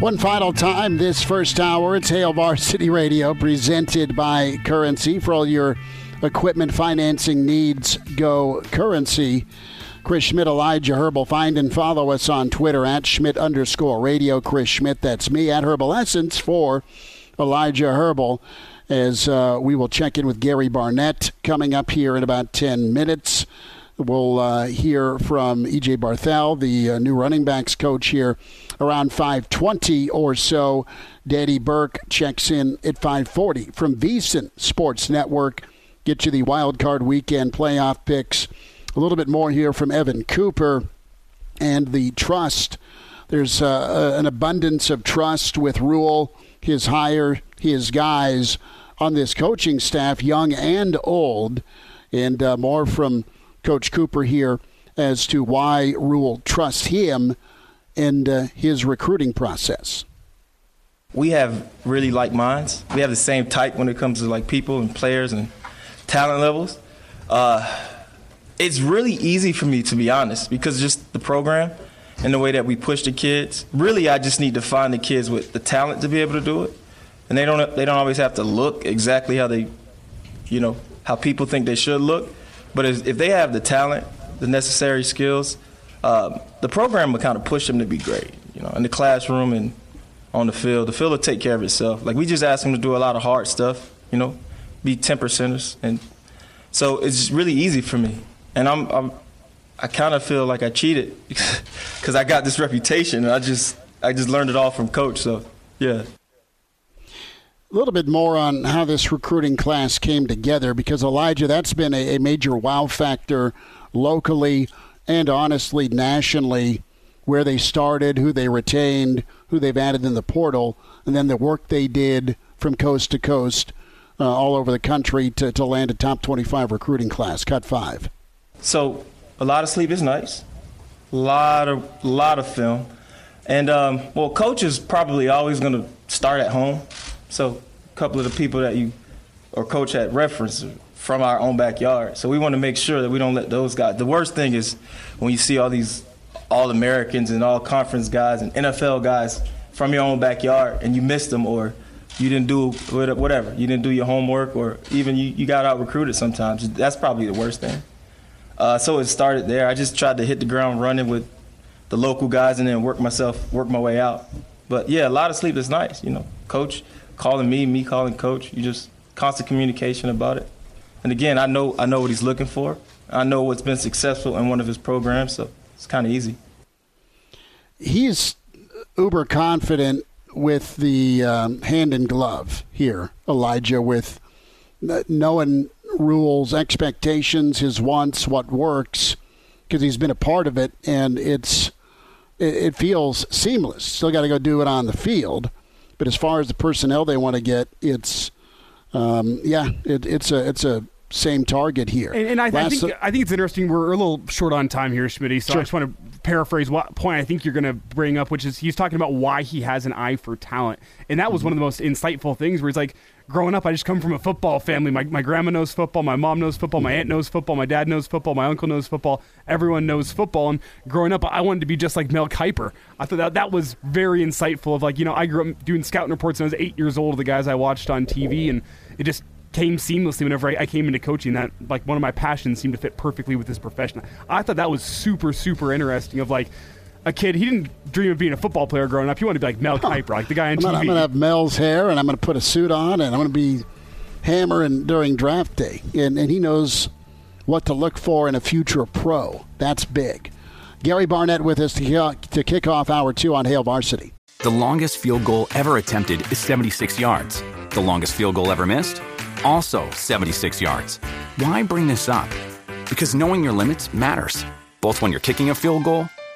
One final time this first hour, it's Hail Varsity Radio presented by Currency. For all your equipment financing needs, go Currency. Chris Schmitz, Elijah Herbal. Find and follow us on Twitter at Schmitz underscore radio. Chris Schmitz, that's me at Herbal Essence for Elijah Herbal. As uh, we will check in with Gary Barnett coming up here in about 10 minutes. We'll uh, hear from EJ Barthel, the uh, new running backs coach here around 520 or so. Daddy Burke checks in at 540 from VSiN Sports Network. Get you the wild card weekend playoff picks a little bit more here from Evan Cooper and the trust. There's uh, an abundance of trust with Rhule, his hire, his guys on this coaching staff, young and old. And uh, more from Coach Cooper here as to why Rhule trusts him and uh, his recruiting process. We have really like minds. We have the same type when it comes to like people and players and talent levels. Uh, it's really easy for me to be honest because just the program and the way that we push the kids. Really, I just need to find the kids with the talent to be able to do it, and they don't they don't always have to look exactly how they, you know, how people think they should look. But if, if they have the talent, the necessary skills, um, the program will kind of push them to be great. You know, in the classroom and on the field, the field will take care of itself. Like we just ask them to do a lot of hard stuff. You know, be ten percenters, and so it's really easy for me and I'm, I'm I kind of feel like I cheated [laughs] because I got this reputation. And I just I just learned it all from coach. So yeah. A little bit more on how this recruiting class came together because Elijah, that's been a, a major wow factor locally and honestly nationally, where they started, who they retained, who they've added in the portal, and then the work they did from coast to coast uh, all over the country to, to land a top 25 recruiting class, cut five. So a lot of sleep is nice. A lot of lot of film. And um, well, coach is probably always going to start at home. So a couple of the people that you or coach had reference from our own backyard. So we want to make sure that we don't let those guys. The worst thing is when you see all these all Americans and all conference guys and NFL guys from your own backyard and you missed them or you didn't do whatever. You didn't do your homework or even you, you got out recruited sometimes. That's probably the worst thing. Uh, so it started there. I just tried to hit the ground running with the local guys and then work myself, work my way out. But yeah, a lot of sleep is nice. You know, coach calling me, me calling coach. You just constant communication about it. And again, I know I know what he's looking for. I know what's been successful in one of his programs, so it's kind of easy. He's uber confident with the um, hand in glove here, Elijah, with knowing Rhule's, expectations, his wants, what works, because he's been a part of it, and it's it, it feels seamless. Still got to go do it on the field, but as far as the personnel they want to get, it's um, yeah, it, it's a it's a same target here. And, and I, I, think I think it's interesting. We're a little short on time here, Schmitz. So sure. I just want to paraphrase what point I think you're going to bring up, which is he's talking about why he has an eye for talent, and that was mm-hmm. one of the most insightful things. Where he's like, growing up, I just come from a football family. My, my grandma knows football, my mom knows football, my aunt knows football, my dad knows football, my uncle knows football. Everyone knows football. And growing up, I wanted to be just like Mel Kiper. I thought that that was very insightful. Of like, you know, I grew up doing scouting reports when I was eight years old. The guys I watched on TV, and it just came seamlessly whenever I, I came into coaching. That like one of my passions seemed to fit perfectly with this profession. I thought that was super super interesting. Of like a kid. He didn't dream of being a football player growing up. He wanted to be like Mel Kiper, like the guy on I'm TV. Gonna, I'm going to have Mel's hair, and I'm going to put a suit on, and I'm going to be hammering during draft day, and, and he knows what to look for in a future pro. That's big. Gary Barnett with us to, to kick off hour two on Hail Varsity. The longest field goal ever attempted is 76 yards. The longest field goal ever missed? Also 76 yards. Why bring this up? Because knowing your limits matters, both when you're kicking a field goal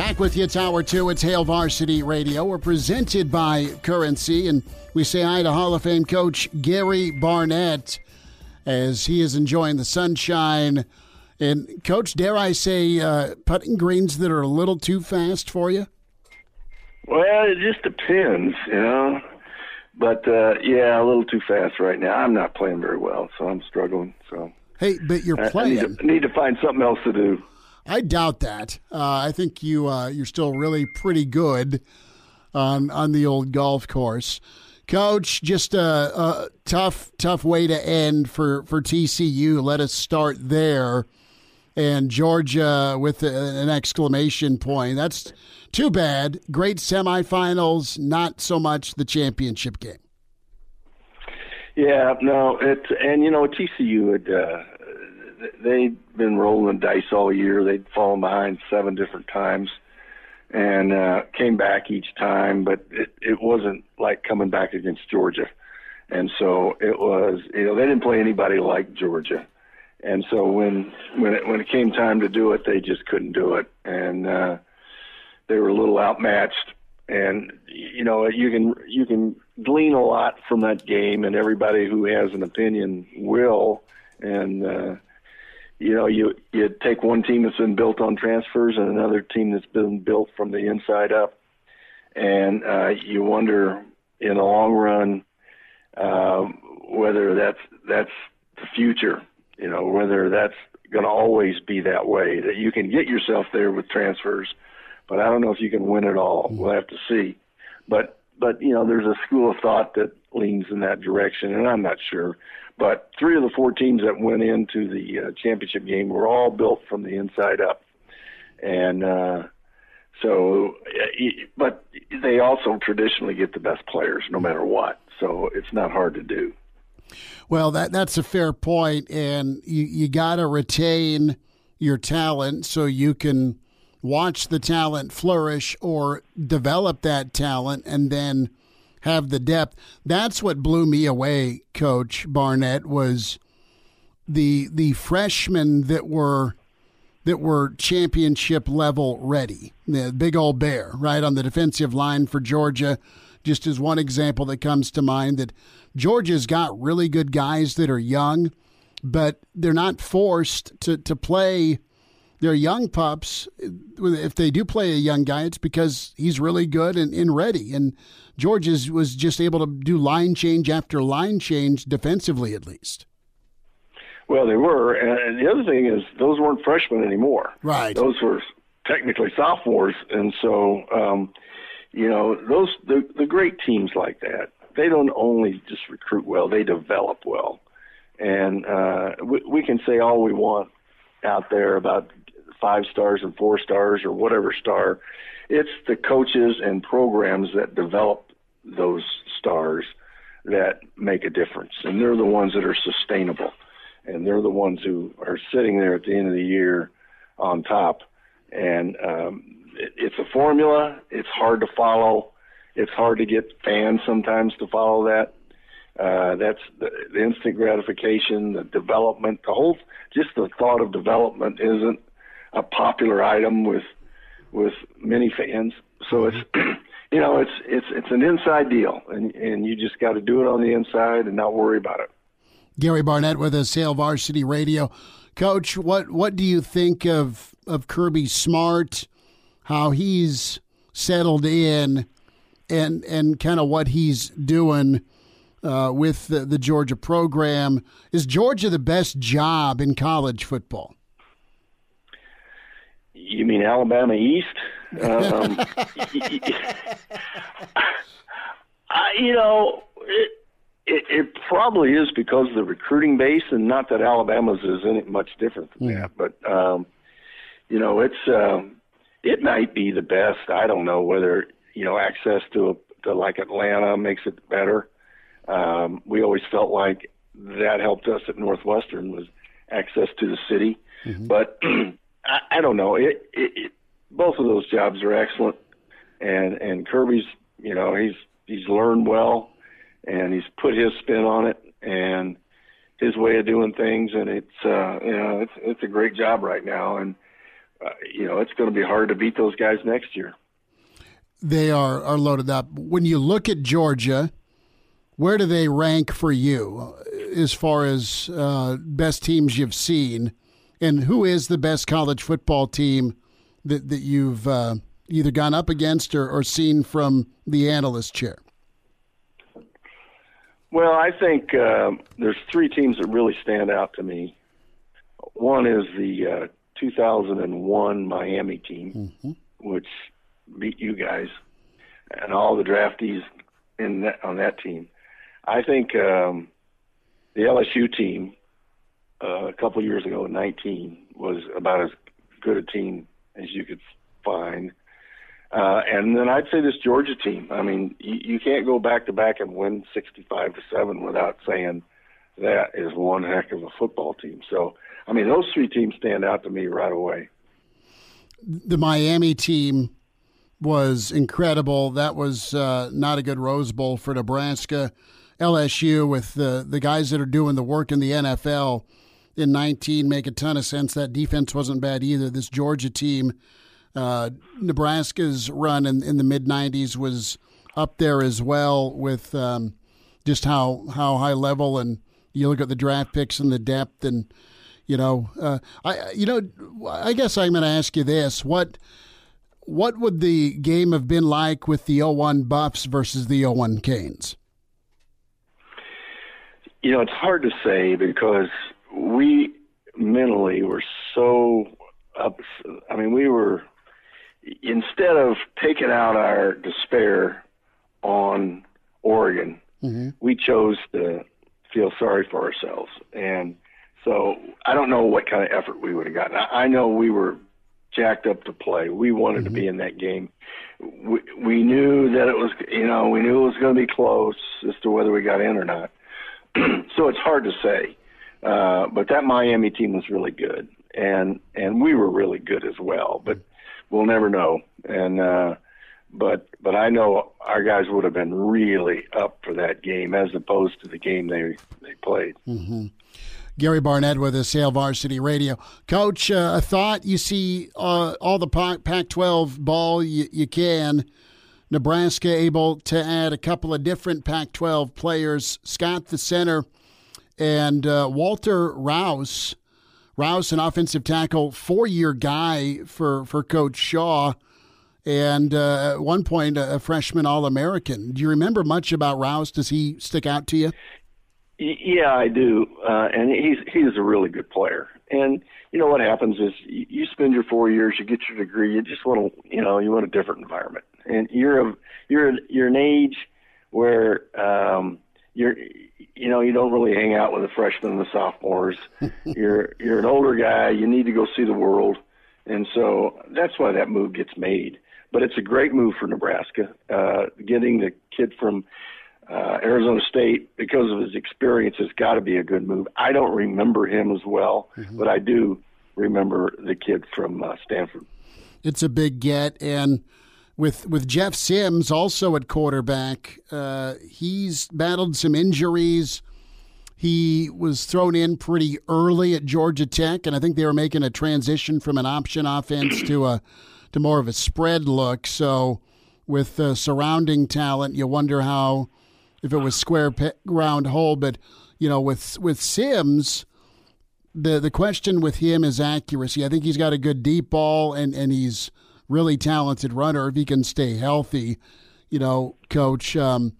Back with you, hour two. It's Hail Varsity Radio. We're presented by Currency, and we say hi to Hall of Fame coach Gary Barnett as he is enjoying the sunshine. And, coach, dare I say, uh, putting greens that are a little too fast for you? Well, it just depends, you know. But uh, yeah, a little too fast right now. I'm not playing very well, so I'm struggling. So hey, but you're playing. I need, to, need to find something else to do. I doubt that. Uh, I think you uh, you're still really pretty good on on the old golf course. Coach, just a, a, tough, tough way to end for, for TCU. Let us start there. And Georgia with a, an exclamation point. That's too bad. Great semifinals, not so much the championship game. Yeah, no, it and you know TCU had uh, they'd been rolling the dice all year. They'd fallen behind seven different times and uh, came back each time, but it, it wasn't like coming back against Georgia. And so it was, you know, they didn't play anybody like Georgia. And so when when it when it came time to do it, they just couldn't do it, and uh, they were a little outmatched. And you know, you can you can glean a lot from that game, and everybody who has an opinion will. And uh, you know, you you take one team that's been built on transfers and another team that's been built from the inside up, and uh, you wonder in the long run um, whether that's that's the future. You know, whether that's going to always be that way. That you can get yourself there with transfers, but I don't know if you can win it all. We'll have to see. But but you know, there's a school of thought that leans in that direction, and I'm not sure. But three of the four teams that went into the uh, championship game were all built from the inside up, and uh, so, but they also traditionally get the best players no matter what. So it's not hard to do. Well, that that's a fair point, and you you got to retain your talent so you can watch the talent flourish or develop that talent, and then have the depth. That's what blew me away, Coach Barnett, was the the freshmen that were that were championship level ready. The big old bear, right, on the defensive line for Georgia, just as one example that comes to mind that Georgia's got really good guys that are young, but they're not forced to, to play they're young pups. If they do play a young guy, it's because he's really good and, and ready. And George is, was just able to do line change after line change defensively, at least. Well, they were, and the other thing is those weren't freshmen anymore. Right. Those were technically sophomores, and so um, you know those the the great teams like that. They don't only just recruit well; they develop well. And uh, we, we can say all we want out there about five stars and four stars or whatever star. It's the coaches and programs that develop those stars that make a difference, and they're the ones that are sustainable, and they're the ones who are sitting there at the end of the year on top. And um, it, it's a formula. It's hard to follow. It's hard to get fans sometimes to follow that. Uh, that's the, the instant gratification, the development, the whole, just the thought of development isn't a popular item with with many fans. So it's [clears throat] you know it's it's it's an inside deal, and and you just got to do it on the inside and not worry about it. Gary Barnett with us, Hail Varsity Radio, Coach. What what do you think of of Kirby Smart? How he's settled in, and and kind of what he's doing. Uh, with the, the Georgia program, is Georgia the best job in college football? You mean Alabama East? Um, I, you know, it, it, it probably is because of the recruiting base, and not that Alabama's is any much different than that. But um, you know, it's um, it might be the best. I don't know whether you know access to a, to like Atlanta makes it better. Um, we always felt like that helped us at Northwestern was access to the city, but [clears throat] I, I don't know. It, it, it both of those jobs are excellent, and and Kirby's you know he's he's learned well, and he's put his spin on it and his way of doing things, and it's uh, you know it's it's a great job right now, and uh, you know it's going to be hard to beat those guys next year. They are are loaded up. When you look at Georgia, where do they rank for you as far as uh, best teams you've seen, and who is the best college football team that that you've uh, either gone up against or, or seen from the analyst chair? Well, I think uh, there's three teams that really stand out to me. One is the uh, 2001 Miami team, which beat you guys and all the draftees in that, on that team. I think um, the LSU team uh, a couple years ago, 19, was about as good a team as you could find. Uh, and then I'd say this Georgia team. I mean, you, you can't go back to back and win 65 to seven without saying that is one heck of a football team. So, I mean, those three teams stand out to me right away. The Miami team was incredible. That was uh, not a good Rose Bowl for Nebraska. LSU with the the guys that are doing the work in the NFL in 19 make a ton of sense. That defense wasn't bad either. This Georgia team, uh, Nebraska's run in, in the mid 90s was up there as well with um, just how how high level and you look at the draft picks and the depth and you know uh, I you know I guess I'm going to ask you this what what would the game have been like with the 01 Buffs versus the 01 Canes? You know, it's hard to say because we mentally were so up. I mean, we were instead of taking out our despair on Oregon, mm-hmm. we chose to feel sorry for ourselves. And so I don't know what kind of effort we would have gotten. I, I know we were jacked up to play. We wanted to be mm-hmm. in that game. We, we knew that it was, you know, we knew it was going to be close as to whether we got in or not. [clears throat] so it's hard to say. Uh, but that Miami team was really good, and and we were really good as well. But we'll never know. And uh, but but I know our guys would have been really up for that game as opposed to the game they they played. Gary Barnett with us, Hail Varsity Radio. Coach, uh, a thought you see uh, all the Pac 12 ball you can. Nebraska able to add a couple of different Pac 12 players. Scott, the center, and uh, Walter Rouse. Rouse, an offensive tackle, four year guy for, for Coach Shaw, and uh, at one point, a freshman All American. Do you remember much about Rouse? Does he stick out to you? Yeah, I do, uh, and he's he's a really good player. And you know what happens is you, spend your four years, you get your degree, you just want to, you know, you want a different environment, and you're a you're you're an age where um, you're you know you don't really hang out with the freshmen and the sophomores. [laughs] you're you're an older guy, you need to go see the world, and so that's why that move gets made. But it's a great move for Nebraska, uh, getting the kid from uh, Arizona State because of his experience has got to be a good move. I don't remember him as well, but I do remember the kid from uh, Stanford. it's a big get. And with with Jeff Sims also at quarterback, uh, he's battled some injuries. He was thrown in pretty early at Georgia Tech, and I think they were making a transition from an option offense to a to more of a spread look. So, with surrounding talent, you wonder how if it was square pe- round hole. But you know, with with Sims, the the question with him is accuracy. I think he's got a good deep ball and and he's really talented runner if he can stay healthy. You know, coach, um,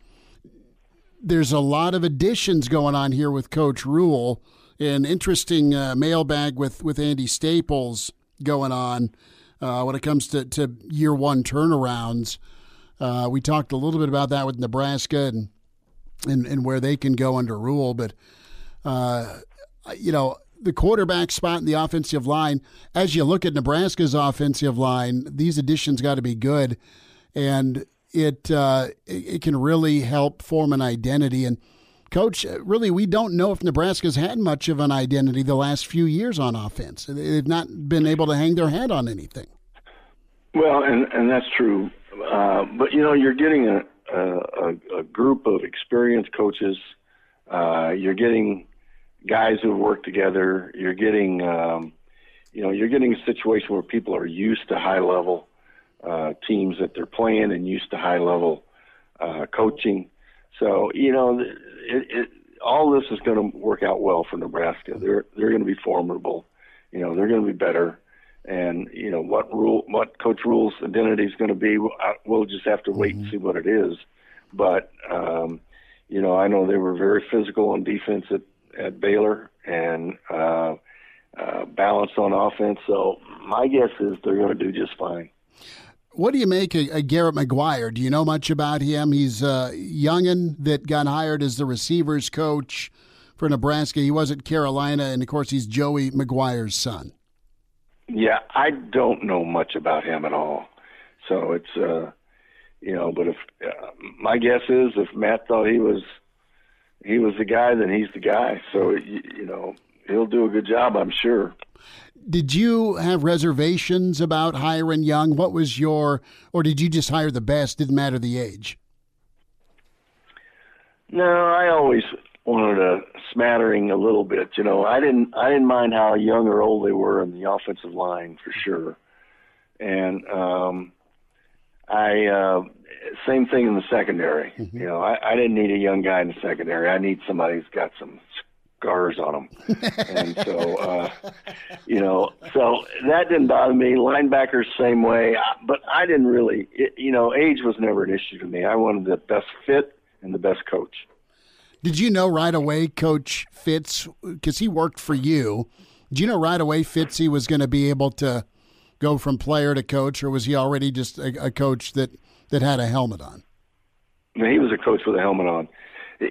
there's a lot of additions going on here with Coach Rhule. An interesting uh, mailbag with with Andy Staples going on. uh, when it comes to, to year one turnarounds. Uh, we talked a little bit about that with Nebraska and and, and where they can go under Rhule, but uh, you know the quarterback spot in the offensive line. As you look at Nebraska's offensive line, these additions got to be good, and it, uh, it can really help form an identity. And coach, really, we don't know if Nebraska's had much of an identity the last few years on offense. They've not been able to hang their head on anything. Well, and and that's true, uh, but you know, you're getting a a, a group of experienced coaches. Uh, you're getting guys who worked together. You're getting, um, you know, you're getting a situation where people are used to high level uh, teams that they're playing and used to high level uh, coaching. So you know, it, it, all this is going to work out well for Nebraska. They're they're going to be formidable. You know, they're going to be better. And you know what Rhule, what Coach Rhule's identity is going to be. We'll just have to wait mm-hmm. and see what it is. But um, you know, I know they were very physical on defense at at Baylor and uh, uh, balanced on offense. So my guess is they're going to do just fine. What do you make of, of Garrett McGuire? Do you know much about him? He's a youngin that got hired as the receivers coach for Nebraska. He was at Carolina, and of course, he's Joey McGuire's son. Yeah, I don't know much about him at all. So it's, uh, you know, but if uh, my guess is if Matt thought he was he was the guy, then he's the guy. So you, you know, he'll do a good job, I'm sure. Did you have reservations about hiring Young? What was your, or did you just hire the best? Didn't matter the age. No, I always wanted a smattering a little bit. You know, I didn't I didn't mind how young or old they were in the offensive line for sure, and um, I uh, same thing in the secondary. Mm-hmm. You know, I, I didn't need a young guy in the secondary. I need somebody who's got some scars on them. and so, uh, you know, so that didn't bother me. Linebackers, same way. But I didn't really, it, you know, age was never an issue to me. I wanted the best fit and the best coach. Did you know right away, Coach Fitz, because he worked for you? Did you know right away Fitzy was going to be able to go from player to coach, or was he already just a, a coach that, that had a helmet on? He was a coach with a helmet on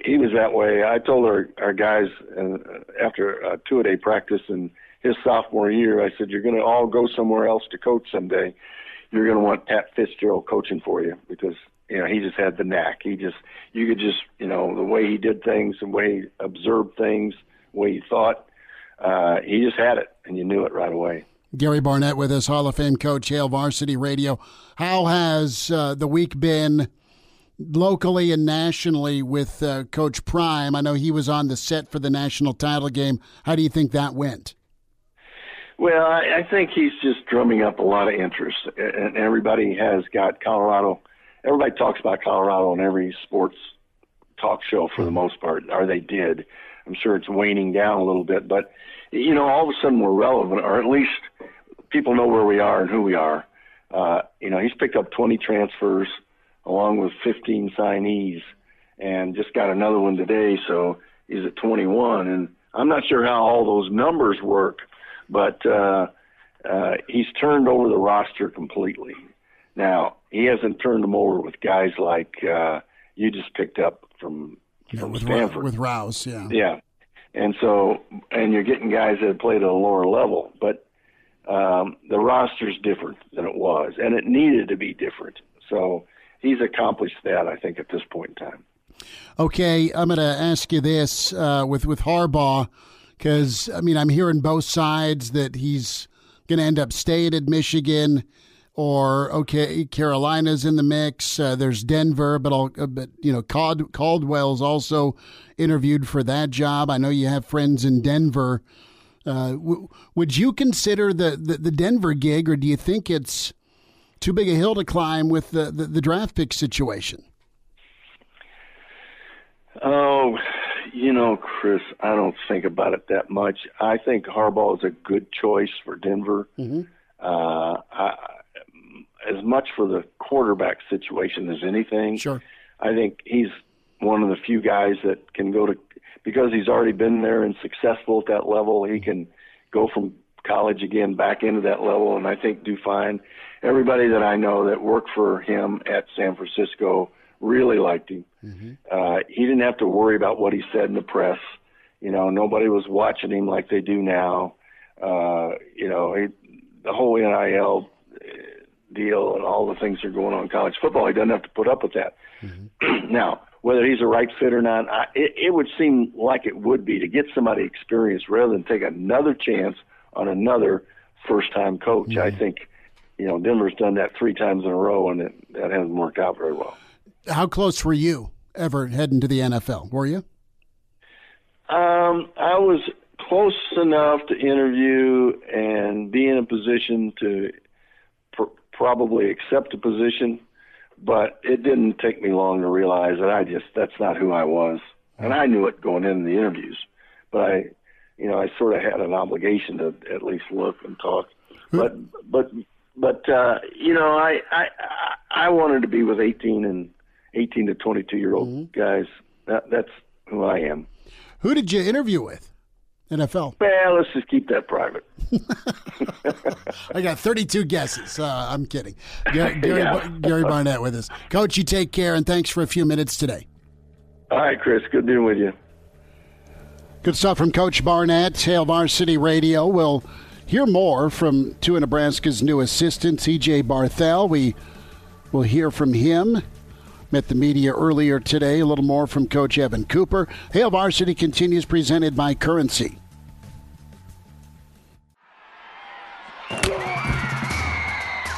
he was that way. I told our our guys uh, after a two a day practice in his sophomore year, I said, "You're going to all go somewhere else to coach someday. You're going to want Pat Fitzgerald coaching for you because you know he just had the knack. He just you could just you know the way he did things, the way he observed things, the way he thought. Uh, he just had it, and you knew it right away." Gary Barnett with us, Hall of Fame coach, Hail Varsity Radio. How has uh, the week been locally and nationally with uh, Coach Prime. I know he was on the set for the national title game. How do you think that went? Well, I, I think he's just drumming up a lot of interest, and everybody has got Colorado. Everybody talks about Colorado on every sports talk show for the most part, or they did. I'm sure it's waning down a little bit, but you know, all of a sudden we're relevant, or at least people know where we are and who we are. Uh, you know, he's picked up 20 transfers along with 15 signees, and just got another one today. So he's at 21, and I'm not sure how all those numbers work, but uh, uh, he's turned over the roster completely. Now he hasn't turned them over with guys like uh, you just picked up from yeah, from with Stanford Ra- with Rouse, yeah, yeah, and so and you're getting guys that have played at a lower level, but um, the roster's different than it was, and it needed to be different. So he's accomplished that, I think, at this point in time. Okay, I'm going to ask you this uh, with with Harbaugh, because I mean I'm hearing both sides that he's going to end up staying at Michigan, or okay, Carolina's in the mix. Uh, there's Denver, but uh, but you know Cald- Caldwell's also interviewed for that job. I know you have friends in Denver. Uh, w- would you consider the, the the Denver gig, or do you think it's too big a hill to climb with the, the, the draft pick situation? Oh, you know, Chris, I don't think about it that much. I think Harbaugh is a good choice for Denver. Mm-hmm. Uh, I, as much for the quarterback situation as anything. Sure. I think he's one of the few guys that can go to because he's already been there and successful at that level. He can go from college again back into that level, and I think do fine. Everybody that I know that worked for him at San Francisco really liked him. Mm-hmm. Uh, he didn't have to worry about what he said in the press. You know, nobody was watching him like they do now. Uh, you know, he, the whole NIL deal and all the things that are going on in college football, he doesn't have to put up with that. Mm-hmm. [clears throat] now, whether he's a right fit or not, I, it, it would seem like it would be to get somebody experienced rather than take another chance on another first time coach. Mm-hmm. I think, you know, Denver's done that three times in a row and it, that hasn't worked out very well. How close were you ever heading to the NFL? Were you? Um, I was close enough to interview and be in a position to pr- probably accept a position, but it didn't take me long to realize that I just that's not who I was, and I knew it going into the interviews, but I, you know, I sort of had an obligation to at least look and talk, but but but uh, you know, I I I wanted to be with 18 and 18 to 22 year old mm-hmm. guys. That, that's who I am. Who did you interview with? NFL. Well, let's just keep that private. [laughs] I got 32 guesses. Uh, I'm kidding. Gary, [laughs] Gary, yeah. Gary Barnett with us. Coach, you take care, and thanks for a few minutes today. All right, Chris. Good being with you. Good stuff from Coach Barnett. Hail Varsity Radio. We'll hear more from two of Nebraska's new assistants, EJ Barthel. We will hear from him Met the media earlier today. A little more from Coach Evan Cooper. Hail Varsity continues presented by Currency.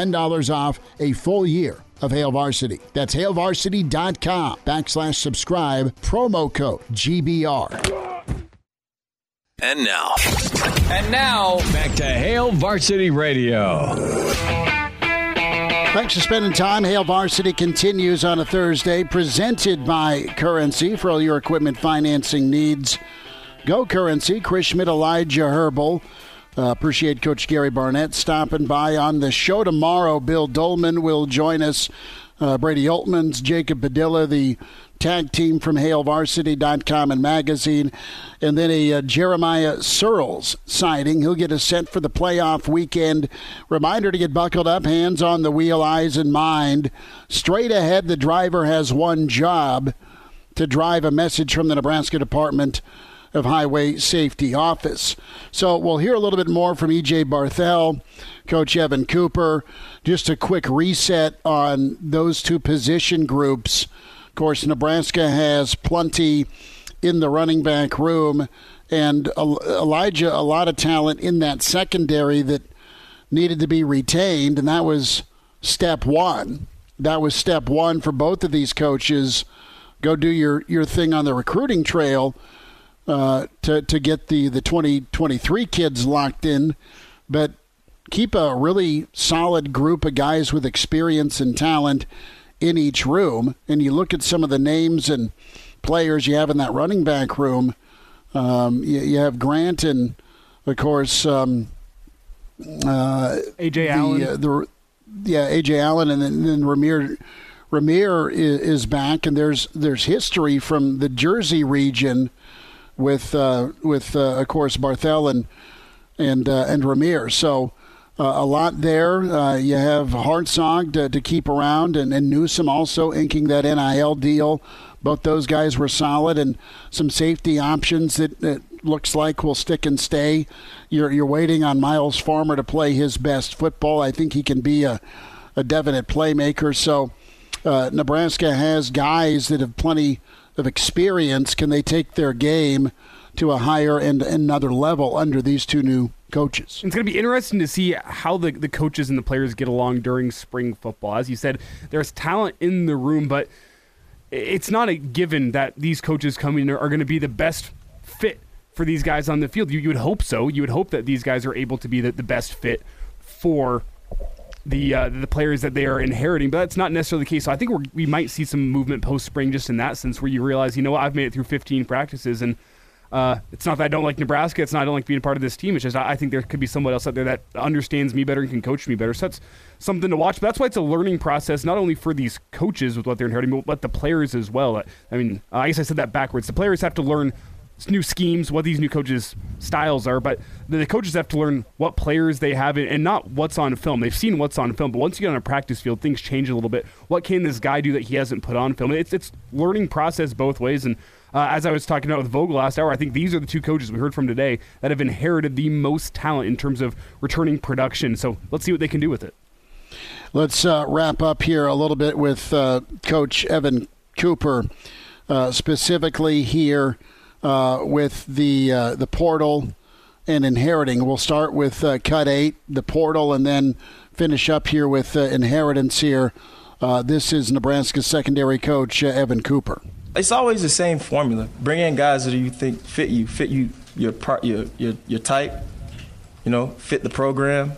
$10 off a full year of Hail Varsity. That's hailvarsity.com backslash subscribe, promo code GBR. And now. And now, back to Hail Varsity Radio. Thanks for spending time. Hail Varsity continues on a Thursday, presented by Currency for all your equipment financing needs. Go Currency, Chris Schmidt, Elijah Herbal. Uh, appreciate Coach Gary Barnett stopping by on the show tomorrow. Bill Dolman will join us. Uh, Brady Oltmans, Jacob Padilla, the tag team from HailVarsity.com and magazine, and then a uh, Jeremiah Sirles sighting. He'll get a set for the playoff weekend. Reminder to get buckled up, hands on the wheel, eyes in mind. Straight ahead, the driver has one job to drive a message from the Nebraska Department of Highway Safety Office. So we'll hear a little bit more from EJ Barthel, Coach Evan Cooper. Just a quick reset on those two position groups. Of course, Nebraska has plenty in the running back room, and Elijah, a lot of talent in that secondary that needed to be retained, and that was step one. That was step one for both of these coaches. Go do your, your thing on the recruiting trail uh, to to get the the 2023 kids locked in, but keep a really solid group of guys with experience and talent in each room. And you look at some of the names and players you have in that running back room. Um, you, you, have Grant and, of course, um, uh, AJ the, Allen. Uh, the, yeah, Ajay Allen, and then, then Rahmir. Rahmir is, is back, and there's there's history from the Jersey region with uh, with uh, of course Barthel and and uh, and Rahmir. So uh, a lot there. Uh, you have Hartzog to, to keep around, and, and Newsome also inking that NIL deal. Both those guys were solid, and some safety options that, that looks like will stick and stay. You're you're waiting on Myles Farmer to play his best football. I think he can be a a definite playmaker. So. Uh, Nebraska has guys that have plenty of experience can they take their game to a higher and another level under these two new coaches. It's going to be interesting to see how the, the coaches and the players get along during spring football. As you said, there's talent in the room, but it's not a given that these coaches coming are going to be the best fit for these guys on the field. You, you would hope so. You would hope that these guys are able to be the, the best fit for the uh, the players that they are inheriting, but that's not necessarily the case. So I think we might see some movement post spring just in that sense, where you realize, you know what, I've made it through 15 practices, and uh, it's not that I don't like Nebraska. It's not I don't like being a part of this team. It's just I, I think there could be someone else out there that understands me better and can coach me better. So that's something to watch. But that's why it's a learning process, not only for these coaches with what they're inheriting, but the players as well. I mean, I guess I said that backwards. The players have to learn new schemes, what these new coaches' styles are, but the coaches have to learn what players they have and not what's on film. They've seen what's on film, but once you get on a practice field, things change a little bit. What can this guy do that he hasn't put on film? It's it's learning process both ways. And uh, as I was talking about with Vogel last hour, I think these are the two coaches we heard from today that have inherited the most talent in terms of returning production. So let's see what they can do with it. Let's uh, wrap up here a little bit with uh, Coach Evan Cooper, uh, specifically here uh, with the uh, the portal and inheriting. We'll start with uh, cut eight, the portal, and then finish up here with uh, inheritance. Here, uh, this is Nebraska's secondary coach uh, Evan Cooper. It's always the same formula. Bring in guys that you think fit you, fit you your part, your your your type. You know, fit the program.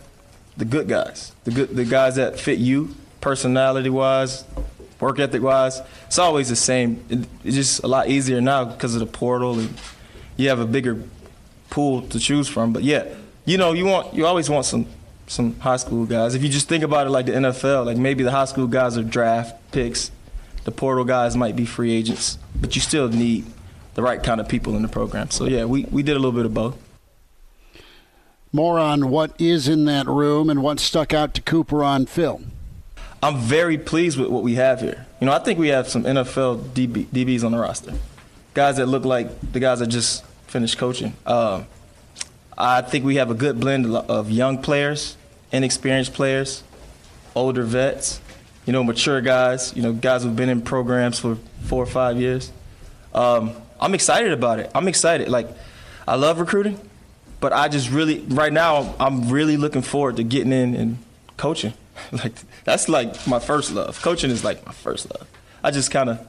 The good guys, the good the guys that fit you personality wise, work ethic wise, it's always the same. It's just a lot easier now because of the portal and you have a bigger pool to choose from. But yeah, you know, you want you always want some some high school guys. If you just think about it like the NFL, like maybe the high school guys are draft picks, the portal guys might be free agents, but you still need the right kind of people in the program. So yeah, we, we did a little bit of both. More on what is in that room and what stuck out to Cooper on film. I'm very pleased with what we have here. You know, I think we have some NFL DB, DBs on the roster, guys that look like the guys that just finished coaching. Um, I think we have a good blend of young players, inexperienced players, older vets, you know, mature guys, you know, guys who've been in programs for four or five years. Um, I'm excited about it. I'm excited. Like, I love recruiting, but I just really, right now, I'm really looking forward to getting in and coaching. [laughs] like that's like my first love. Coaching is like my first love. I just kind of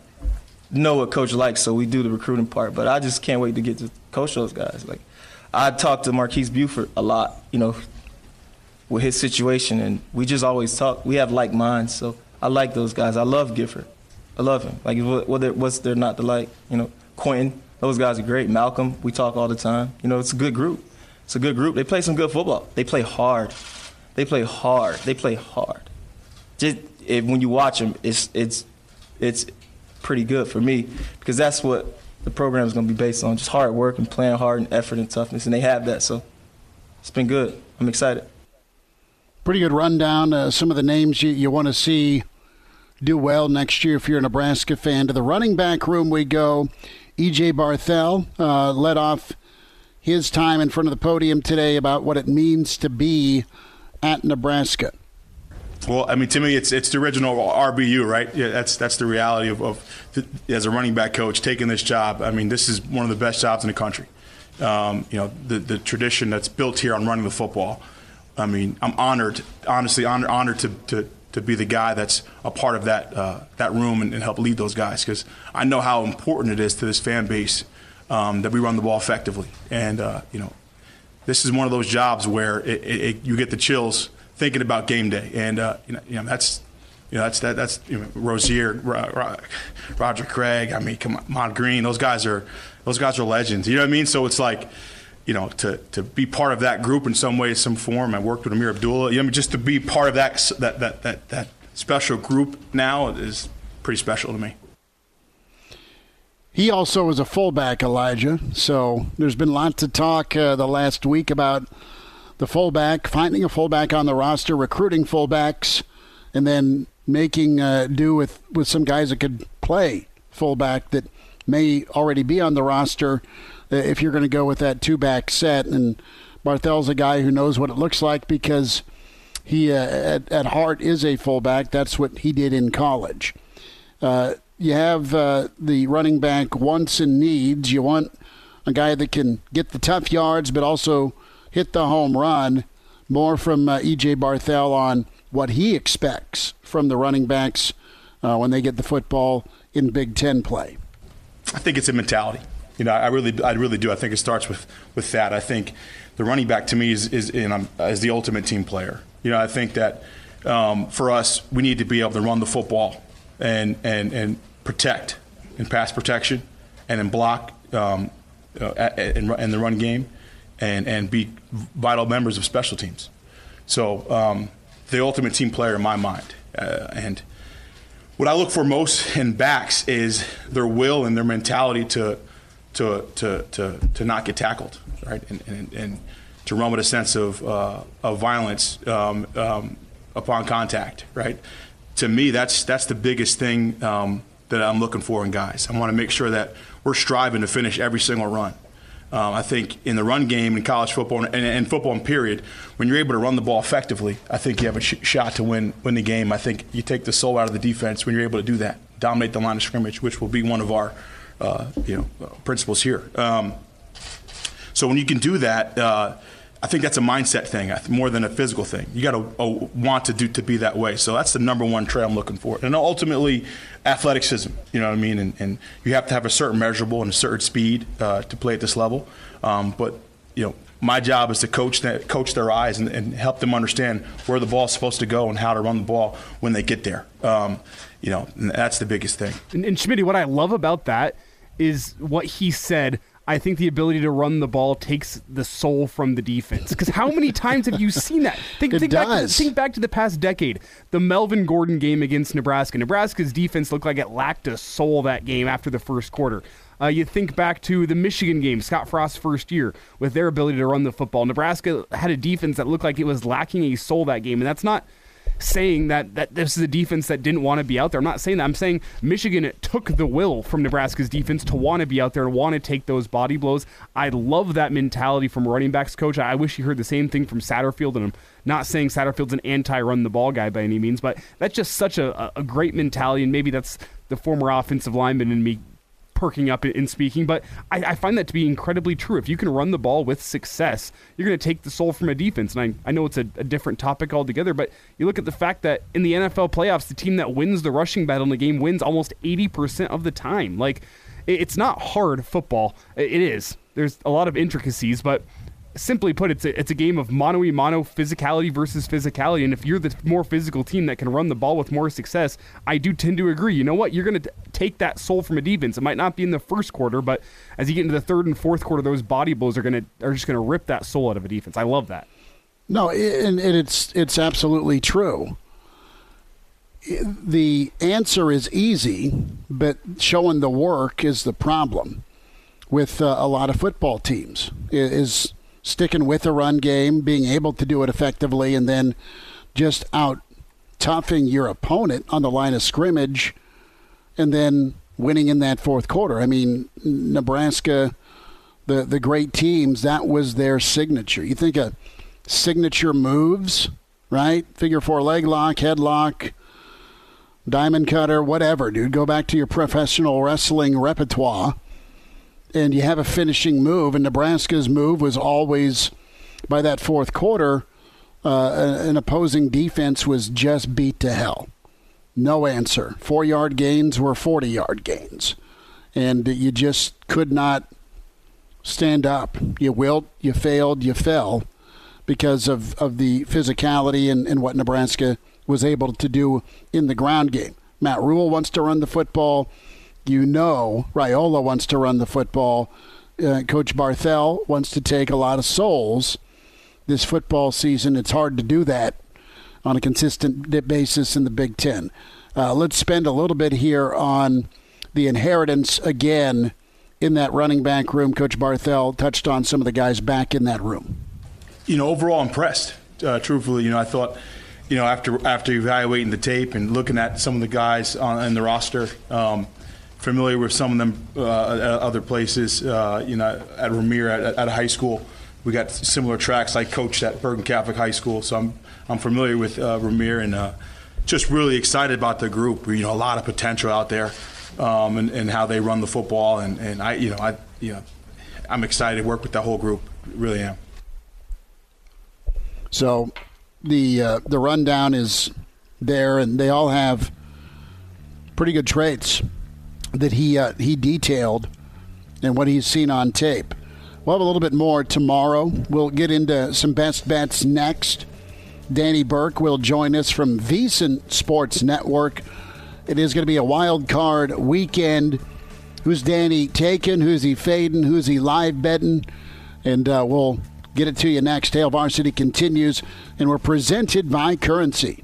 know what coach likes, so we do the recruiting part. But I just can't wait to get to coach those guys. Like I talked to Marques Buford a lot, you know, with his situation, and we just always talk. We have like minds, so I like those guys. I love Gifford. I love him. Like what, what's there not to like? You know, Quinton. Those guys are great. Malcolm. We talk all the time. You know, it's a good group. It's a good group. They play some good football. They play hard. They play hard. They play hard. Just if, when you watch them, it's it's it's pretty good for me because that's what the program is going to be based on: just hard work and playing hard and effort and toughness, and they have that. So it's been good. I'm excited. Pretty good rundown. Uh, some of the names you, you want to see do well next year if you're a Nebraska fan. To the running back room we go. EJ Barthel uh, led off his time in front of the podium today about what it means to be at Nebraska? Well, I mean, to me, it's it's the original RBU, right? Yeah, that's that's the reality of, of as a running back coach taking this job. I mean, this is one of the best jobs in the country. Um, you know, the the tradition that's built here on running the football. I mean, I'm honored, honestly, honored, honored to, to to be the guy that's a part of that uh, that room and, and, help lead those guys because I know how important it is to this fan base um, that we run the ball effectively. And uh, you know, this is one of those jobs where it, it, it, you get the chills thinking about game day, and uh, you, know, you, know, that's you know that's that, that's you know, Rozier, Roger Craig. I mean, come on, Ahman Green. Those guys are those guys are legends. You know what I mean? So it's like. You know, to, to be part of that group in some way, some form. I worked with Ameer Abdullah. You know, just to be part of that that that that, that special group now is pretty special to me. He also was a fullback, Elijah. So there's been lots of talk uh, the last week about the fullback, finding a fullback on the roster, recruiting fullbacks, and then making uh, do with, with some guys that could play fullback that may already be on the roster uh, if you're going to go with that two back set. And Barthel's a guy who knows what it looks like because he, uh, at, at heart, is a fullback. That's what he did in college. Uh, you have uh, the running back wants and needs. You want a guy that can get the tough yards, but also hit the home run. More from uh, EJ Barthel on what he expects from the running backs uh, when they get the football in Big Ten play. I think it's a mentality. You know, I really, I really do. I think it starts with, with that. I think the running back to me is is, is the ultimate team player. You know, I think that um, for us, we need to be able to run the football and and and protect in pass protection and in block um, uh, in, in the run game and and be vital members of special teams. So um, the ultimate team player in my mind, uh, and what I look for most in backs is their will and their mentality to to to to, to not get tackled, right, and, and, and to run with a sense of uh, of violence um, um, upon contact, right. To me, that's that's the biggest thing um, that I'm looking for in guys. I want to make sure that we're striving to finish every single run. Um, I think in the run game in college football and, and, football in period, when you're able to run the ball effectively, I think you have a sh- shot to win win the game. I think you take the soul out of the defense when you're able to do that, dominate the line of scrimmage, which will be one of our uh, you know principles here. Um, so when you can do that. Uh, I think that's a mindset thing more than a physical thing. You got to uh, want to do to be that way. So that's the number one trait I'm looking for. And ultimately, athleticism. You know what I mean? And, and you have to have a certain measurable and a certain speed uh, to play at this level. Um, but you know, my job is to coach that, coach their eyes and, and, help them understand where the ball is supposed to go and how to run the ball when they get there. Um, you know, that's the biggest thing. And, and Schmidt, what I love about that is what he said I think the ability to run the ball takes the soul from the defense. Because how many times have you seen that? [laughs] Think, think. Back to, think back to the past decade. The Melvin Gordon game against Nebraska. Nebraska's defense looked like it lacked a soul that game after the first quarter. Uh, you think back to the Michigan game, Scott Frost's first year, with their ability to run the football. Nebraska had a defense that looked like it was lacking a soul that game, and that's not – saying that, that this is a defense that didn't want to be out there. I'm not saying that. I'm saying Michigan took the will from Nebraska's defense to want to be out there and want to take those body blows. I love that mentality from running backs coach. I wish you heard the same thing from Satterfield, and I'm not saying Satterfield's an anti-run the ball guy by any means, but that's just such a, a great mentality, and maybe that's the former offensive lineman in me perking up in speaking, but I, I, find that to be incredibly true. If you can run the ball with success, you're going to take the soul from a defense. And I, I know it's a, a, different topic altogether, but you look at the fact that in the NFL playoffs, the team that wins the rushing battle in the game wins almost 80% of the time. Like, it, it's not hard football. It, it is. There's a lot of intricacies, but simply put, it's a, it's a game of mono e mono physicality versus physicality. And if you're the more physical team that can run the ball with more success, I do tend to agree. You know what? You're going to take that soul from a defense. It might not be in the first quarter, but as you get into the third and fourth quarter, those body blows are going to are just going to rip that soul out of a defense. I love that. No, and it's it's absolutely true. The answer is easy, but showing the work is the problem with uh, a lot of football teams. Is sticking with the run game, being able to do it effectively, and then just out toughing your opponent on the line of scrimmage, and then winning in that fourth quarter. I mean, Nebraska, the the great teams, that was their signature. You think of signature moves, right? Figure four leg lock, headlock, diamond cutter, whatever, dude. Go back to your professional wrestling repertoire and you have a finishing move. And Nebraska's move was always by that fourth quarter, uh, an opposing defense was just beat to hell. No answer. Four yard gains were 40 yard gains. And you just could not stand up. You wilt, you failed, you fell because of, of the physicality and, and what Nebraska was able to do in the ground game. Matt Rhule wants to run the football you know Raiola wants to run the football. Uh, Coach Barthel wants to take a lot of souls this football season. It's hard to do that on a consistent basis in the Big Ten. Uh, let's spend a little bit here on the inheritance again in that running back room. Coach Barthel touched on some of the guys back in that room. You know, overall impressed. Uh, truthfully, you know, I thought, you know, after after evaluating the tape and looking at some of the guys on in the roster. Um, familiar with some of them uh, at other places. Uh, you know, at Rahmir at, at, a high school, we got similar tracks. I coached at Bergen Catholic High School, so I'm I'm familiar with uh, Rahmir and uh, just really excited about the group. You know, a lot of potential out there, um, and, and how they run the football. And, and I, you know, I, you know, I'm excited to work with that whole group. Really am. So, the uh, the rundown is there, and they all have pretty good traits that he uh, he detailed and what he's seen on tape. We'll have a little bit more tomorrow. We'll get into some best bets next. Danny Burke will join us from VSiN Sports Network. It is going to be a wild card weekend. Who's Danny taking? Who's he fading? Who's he live betting? And uh, we'll get it to you next. Hail Varsity continues, and we're presented by Currency.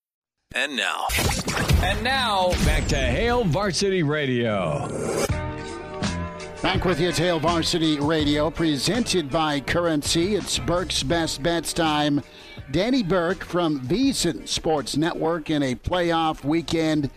And now. And now, back to Hail Varsity Radio. Back with you at Hail Varsity Radio, presented by Currency. It's Burke's Best Bets time. Danny Burke from VSiN Sports Network in a playoff weekend.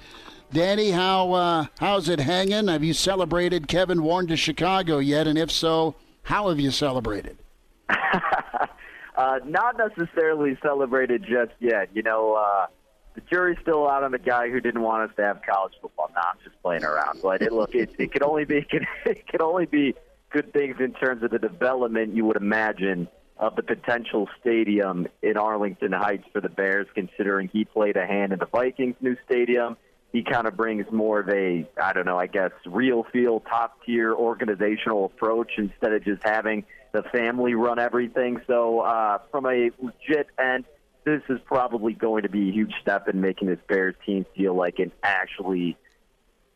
Danny, how uh, how's it hanging? Have you celebrated Kevin Warren to Chicago yet? And if so, how have you celebrated? [laughs] uh, not necessarily celebrated just yet. You know, uh, the jury's still out on the guy who didn't want us to have college football. I'm just playing around, but it, look, it, it could only be [laughs] it could, it could only be good things in terms of the development you would imagine of the potential stadium in Arlington Heights for the Bears, considering he played a hand in the Vikings' new stadium. He kind of brings more of a, I don't know, I guess, real feel, top tier organizational approach instead of just having the family run everything. So, uh, from a legit end, this is probably going to be a huge step in making this Bears team feel like an actually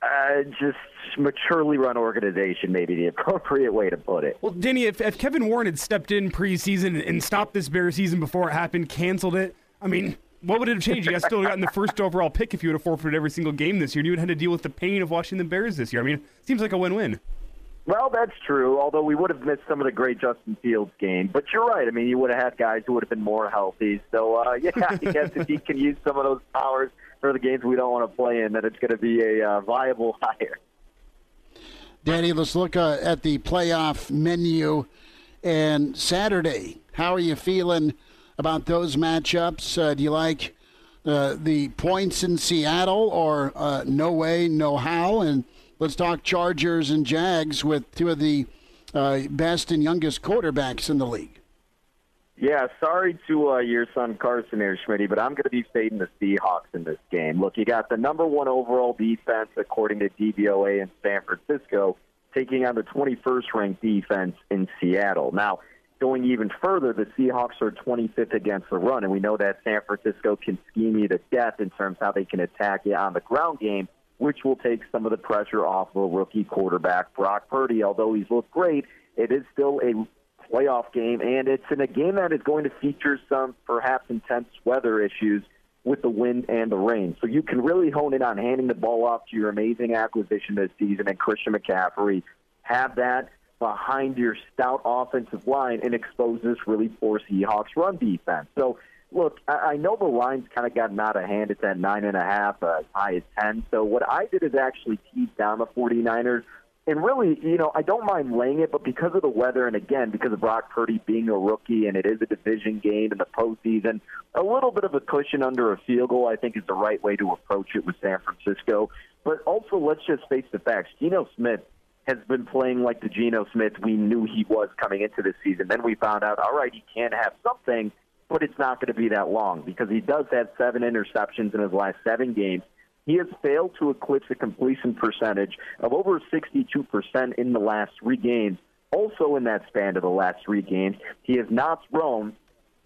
uh, just maturely run organization, maybe the [laughs] appropriate way to put it. Well, Danny, if, if Kevin Warren had stepped in preseason and stopped this Bears season before it happened, canceled it, I mean, what would it have changed? You guys still gotten the first overall pick if you would have forfeited every single game this year, and you would have had to deal with the pain of watching the Bears this year. I mean, it seems like a win-win. Well, that's true. Although we would have missed some of the great Justin Fields game, but you're right. I mean, you would have had guys who would have been more healthy. So, uh, [laughs] yeah, I guess if he can use some of those powers for the games we don't want to play in, then it's going to be a uh, viable [laughs] hire. Danny, let's look uh, at the playoff menu and Saturday. How are you feeling about those matchups? Uh, do you like uh, the points in Seattle, or uh, no way, no how? And Let's talk Chargers and Jags with two of the uh, best and youngest quarterbacks in the league. Yeah, sorry to uh, your son Carson here, Schmidt, but I'm going to be fading the Seahawks in this game. Look, you got the number one overall defense, according to DVOA in San Francisco, taking on the 21st ranked defense in Seattle. Now, going even further, the Seahawks are 25th against the run, and we know that San Francisco can scheme you to death in terms of how they can attack you on the ground game which will take some of the pressure off of rookie quarterback, Brock Purdy. Although he's looked great, it is still a playoff game, and it's in a game that is going to feature some perhaps intense weather issues with the wind and the rain. So you can really hone in on handing the ball off to your amazing acquisition this season and Christian McCaffrey. Have that behind your stout offensive line and expose this really poor Seahawks run defense. So Look, I know the line's kind of gotten out of hand. It's at nine and a half, uh, as high as ten. So what I did is actually tease down the 49ers. And really, you know, I don't mind laying it, but because of the weather, and again, because of Brock Purdy being a rookie, and it is a division game in the postseason, a little bit of a cushion under a field goal, I think, is the right way to approach it with San Francisco. But also, let's just face the facts. Geno Smith has been playing like the Geno Smith we knew he was coming into this season. Then we found out, all right, he can have something but it's not going to be that long because he does have seven interceptions in his last seven games. He has failed to eclipse a completion percentage of over 62% in the last three games. Also, in that span of the last three games, he has not thrown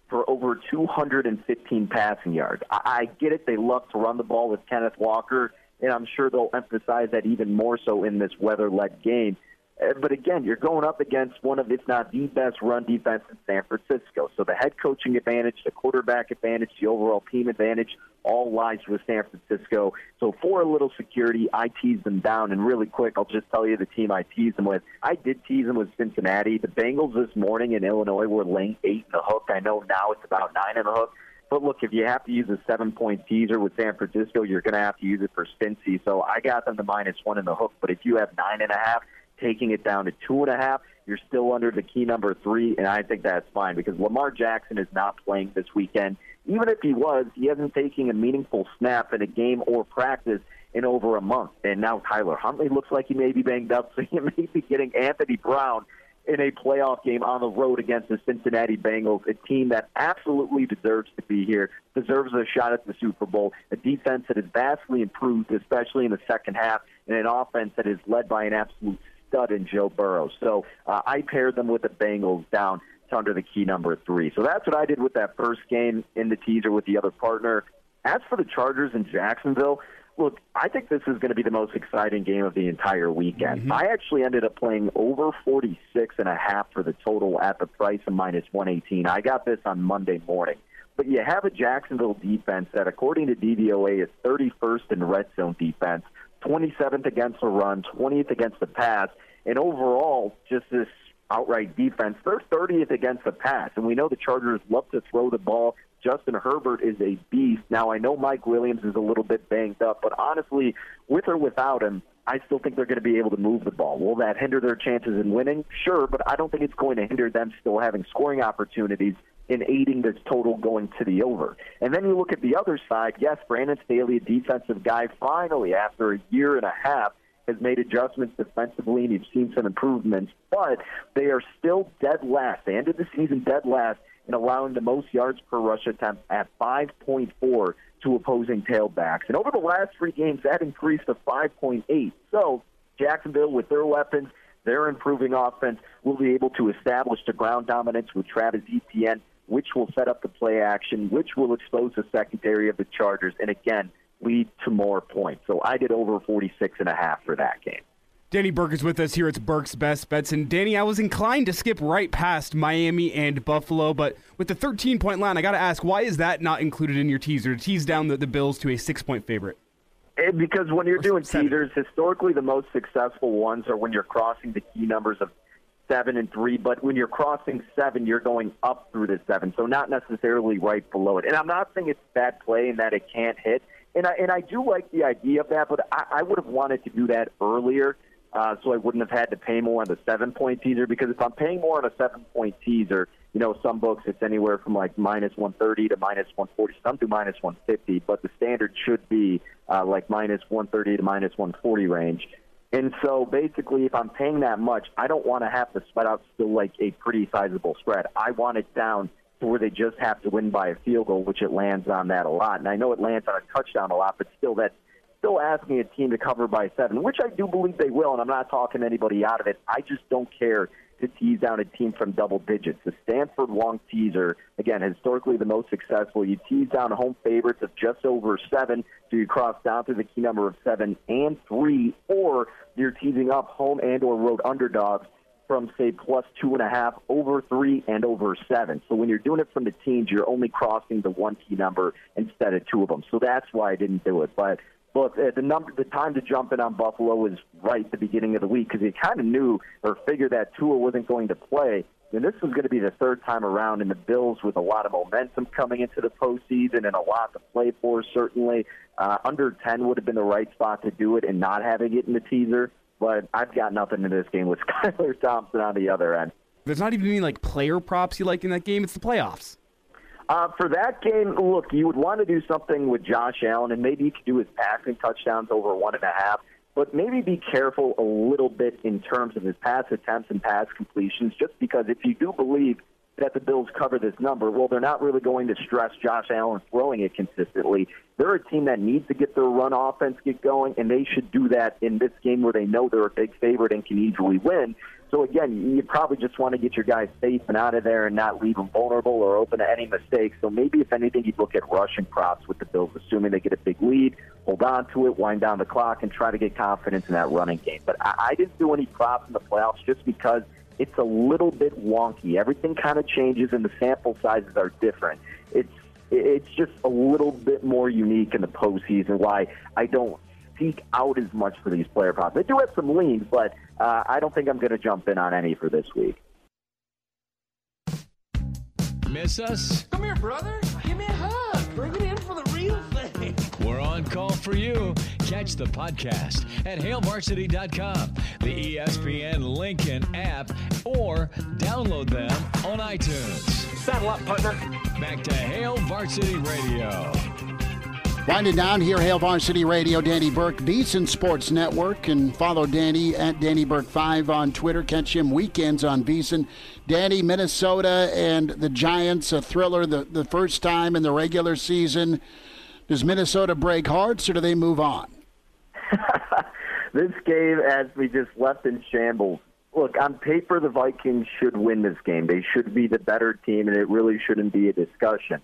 for over 215 passing yards. I, I get it; they love to run the ball with Kenneth Walker, and I'm sure they'll emphasize that even more so in this weather-led game. Uh, but again, you're going up against one of, if not the best run defense in San Francisco. So the head coaching advantage, the quarterback advantage, the overall team advantage all lies with San Francisco. So for a little security, I tease them down. And really quick, I'll just tell you the team I tease them with. I did tease them with Cincinnati. The Bengals this morning in Illinois were laying eight in the hook. I know now it's about nine in the hook. But look, if you have to use a seven point teaser with San Francisco, you're going to have to use it for Cincy. So I got them to minus one in the hook. But if you have nine and a half, taking it down to two and a half. You're still under the key number three, and I think that's fine because Lamar Jackson is not playing this weekend. Even if he was, he hasn't taken a meaningful snap in a game or practice in over a month. And now Tyler Huntley looks like he may be banged up, [laughs] so he may be getting Anthony Brown in a playoff game on the road against the Cincinnati Bengals, a team that absolutely deserves to be here, deserves a shot at the Super Bowl, a defense that has vastly improved, especially in the second half, and an offense that is led by an absolute stud in Joe Burrow. So uh, I paired them with the Bengals down to under the key number three. So that's what I did with that first game in the teaser with the other partner. As for the Chargers in Jacksonville, look, I think this is going to be the most exciting game of the entire weekend. Mm-hmm. I actually ended up playing over 46 and a half for the total at the price of minus 118. I got this on Monday morning. But you have a Jacksonville defense that, according to DVOA, is 31st in red zone defense, 27th against the run, 20th against the pass, and overall, just this outright defense. They're 30th against the pass, and we know the Chargers love to throw the ball. Justin Herbert is a beast. Now, I know Mike Williams is a little bit banged up, but honestly, with or without him, I still think they're going to be able to move the ball. Will that hinder their chances in winning? Sure, but I don't think it's going to hinder them still having scoring opportunities in aiding this total going to the over. And then you look at the other side. Yes, Brandon Staley, a defensive guy, finally, after a year and a half, has made adjustments defensively, and you've seen some improvements, but they are still dead last. They ended the season dead last in allowing the most yards per rush attempt at 5.4 to opposing tailbacks. And over the last three games, that increased to 5.8. So Jacksonville, with their weapons, their improving offense, will be able to establish the ground dominance with Travis Etienne, which will set up the play action, which will expose the secondary of the Chargers, and again, lead to more points. So I did over 46 and a half for that game. Danny Burke is with us here. It's Burke's Best Bets. And Danny, I was inclined to skip right past Miami and Buffalo, but with the 13 point line, I got to ask, why is that not included in your teaser to tease down the, the Bills to a six point favorite? And because when you're or doing seven. teasers, historically the most successful ones are when you're crossing the key numbers of seven and three, but when you're crossing seven, you're going up through the seven, so not necessarily right below it. And I'm not saying it's bad play and that it can't hit. And I, and I do like the idea of that, but I, I would have wanted to do that earlier uh, so I wouldn't have had to pay more on the seven point teaser. Because if I'm paying more on a seven point teaser, you know, some books it's anywhere from like minus 130 to minus 140. Some do minus 150, but the standard should be uh, like minus 130 to minus 140 range. And so basically, if I'm paying that much, I don't want to have to sweat out still like a pretty sizable spread. I want it down to where they just have to win by a field goal, which it lands on that a lot. And I know it lands on a touchdown a lot, but still, that's still asking a team to cover by seven, which I do believe they will, and I'm not talking anybody out of it. I just don't care to tease down a team from double digits. The Stanford Wong teaser, again, historically the most successful. You tease down home favorites of just over seven, so you cross down to the key number of seven and three, or you're teasing up home and or road underdogs from say plus two and a half, over three, and over seven. So when you're doing it from the teens, you're only crossing the one key number instead of two of them. So that's why I didn't do it. But uh, the number, the time to jump in on Buffalo was right at the beginning of the week because you kind of knew or figured that Tua wasn't going to play. And this was going to be the third time around, and the Bills with a lot of momentum coming into the postseason and a lot to play for. Certainly, uh, under ten would have been the right spot to do it, and not having it in the teaser. But I've got nothing in this game with [laughs] Skylar Thompson on the other end. There's not even any like player props you like in that game. It's the playoffs. Uh, for that game, look, you would want to do something with Josh Allen, and maybe you could do his passing touchdowns over one and a half. But maybe be careful a little bit in terms of his pass attempts and pass completions, just because if you do believe that the Bills cover this number, well, they're not really going to stress Josh Allen throwing it consistently. They're a team that needs to get their run offense get going, and they should do that in this game where they know they're a big favorite and can easily win. So again, you probably just want to get your guys safe and out of there and not leave them vulnerable or open to any mistakes. So maybe if anything, you'd look at rushing props with the Bills, assuming they get a big lead, hold on to it, wind down the clock, and try to get confidence in that running game. But I, I didn't do any props in the playoffs just because it's a little bit wonky. Everything kind of changes, and the sample sizes are different. It's it's just a little bit more unique in the postseason. Why I don't seek out as much for these player props. They do have some leans, but uh, I don't think I'm going to jump in on any for this week. Miss us? Come here, brother. Give me a hug. Bring it in for the real thing. We're on call for you. Catch the podcast at hailvarsity.com, the ESPN Lincoln app, or download them on iTunes. Saddle up, partner. Back to Hail Varsity Radio. Winding down here, Hail Varsity Radio, Danny Burke, VSiN Sports Network, and follow Danny at Danny Burke 5 on Twitter. Catch him weekends on VSiN. Danny, Minnesota and the Giants, a thriller the, the first time in the regular season. Does Minnesota break hearts or do they move on? [laughs] this game has me just left in shambles. Look, on paper, the Vikings should win this game. They should be the better team, and it really shouldn't be a discussion.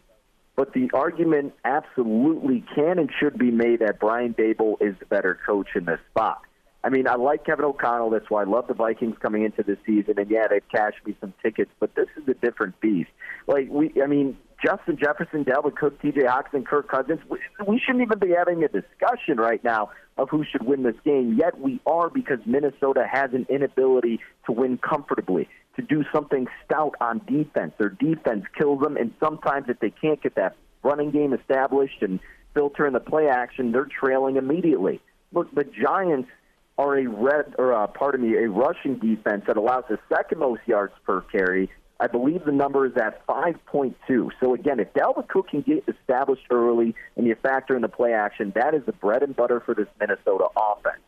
But the argument absolutely can and should be made that Brian Daboll is the better coach in this spot. I mean, I like Kevin O'Connell. That's why I love the Vikings coming into the season. And yeah, they've cashed me some tickets, but this is a different beast. Like we, I mean, Justin Jefferson, Dalvin Cook, T.J. Hockenson, Kirk Cousins. We, we shouldn't even be having a discussion right now of who should win this game. Yet we are because Minnesota has an inability to win comfortably to do something stout on defense. Their defense kills them, and sometimes if they can't get that running game established and filter in the play action, they're trailing immediately. Look, the Giants are a red or uh, pardon me, a rushing defense that allows the second most yards per carry. I believe the number is at 5.2. So again, if Dalvin Cook can get established early and you factor in the play action, that is the bread and butter for this Minnesota offense.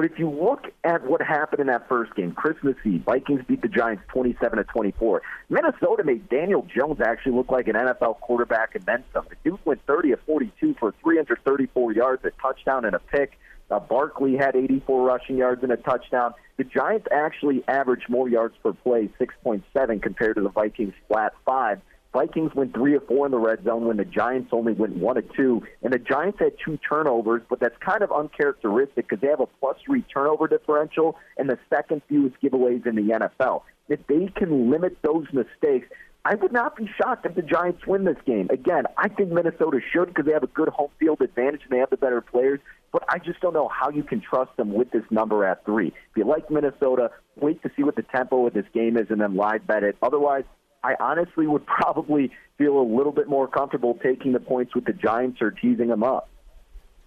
But if you look at what happened in that first game, Christmas Eve, Vikings beat the Giants 27 to 24. Minnesota made Daniel Jones actually look like an NFL quarterback and then some. The dude went 30 of 42 for 334 yards, a touchdown and a pick. Uh, Barkley had 84 rushing yards and a touchdown. The Giants actually averaged more yards per play, 6.7, compared to the Vikings' flat five. Vikings went three or four in the red zone when the Giants only went one or two. And the Giants had two turnovers, but that's kind of uncharacteristic because they have a plus three turnover differential and the second fewest giveaways in the NFL. If they can limit those mistakes, I would not be shocked if the Giants win this game. Again, I think Minnesota should because they have a good home field advantage and they have the better players. But I just don't know how you can trust them with this number at three. If you like Minnesota, wait to see what the tempo of this game is and then live bet it. Otherwise, I honestly would probably feel a little bit more comfortable taking the points with the Giants or teasing them up.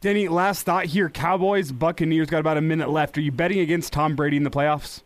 Danny, last thought here. Cowboys, Buccaneers got about a minute left. Are you betting against Tom Brady in the playoffs?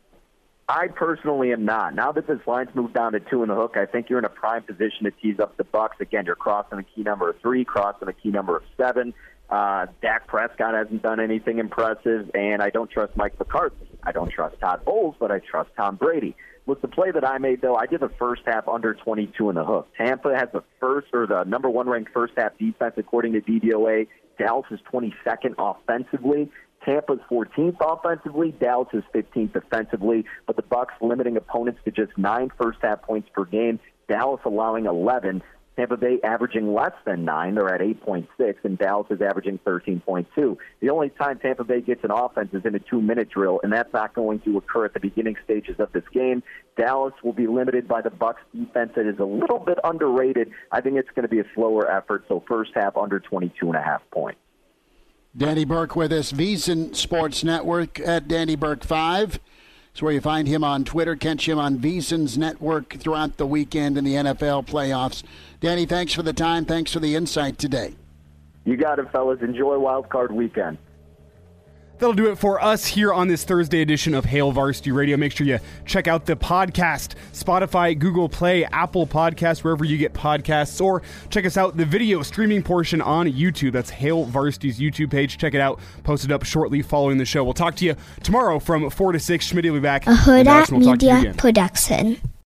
I personally am not. Now that this line's moved down to two in the hook, I think you're in a prime position to tease up the Bucks. Again, you're crossing a key number of three, crossing a key number of seven. Uh, Dak Prescott hasn't done anything impressive, and I don't trust Mike McCarthy. I don't trust Todd Bowles, but I trust Tom Brady. With the play that I made, though, I did the first half under 22 in the hook. Tampa has the first or the number one ranked first half defense according to DVOA. Dallas is 22nd offensively. Tampa's 14th offensively. Dallas is 15th defensively. But the Bucks limiting opponents to just nine first half points per game. Dallas allowing 11. Tampa Bay averaging less than nine. They're at 8.6, and Dallas is averaging 13.2. The only time Tampa Bay gets an offense is in a two minute drill, and that's not going to occur at the beginning stages of this game. Dallas will be limited by the Bucks defense that is a little bit underrated. I think it's going to be a slower effort, so first half under 22 and a half points. Danny Burke with us, VSiN Sports Network at Danny Burke 5. It's where you find him on Twitter. Catch him on VSiN's network throughout the weekend in the NFL playoffs. Danny, thanks for the time. Thanks for the insight today. You got it, fellas. Enjoy Wild Card Weekend. That'll do it for us here on this Thursday edition of Hail Varsity Radio. Make sure you check out the podcast, Spotify, Google Play, Apple Podcasts, wherever you get podcasts, or check us out the video streaming portion on YouTube. That's Hail Varsity's YouTube page. Check it out. Posted up shortly following the show. We'll talk to you tomorrow from 4 to 6. Schmidt will be back. A Hurrdat Media Production.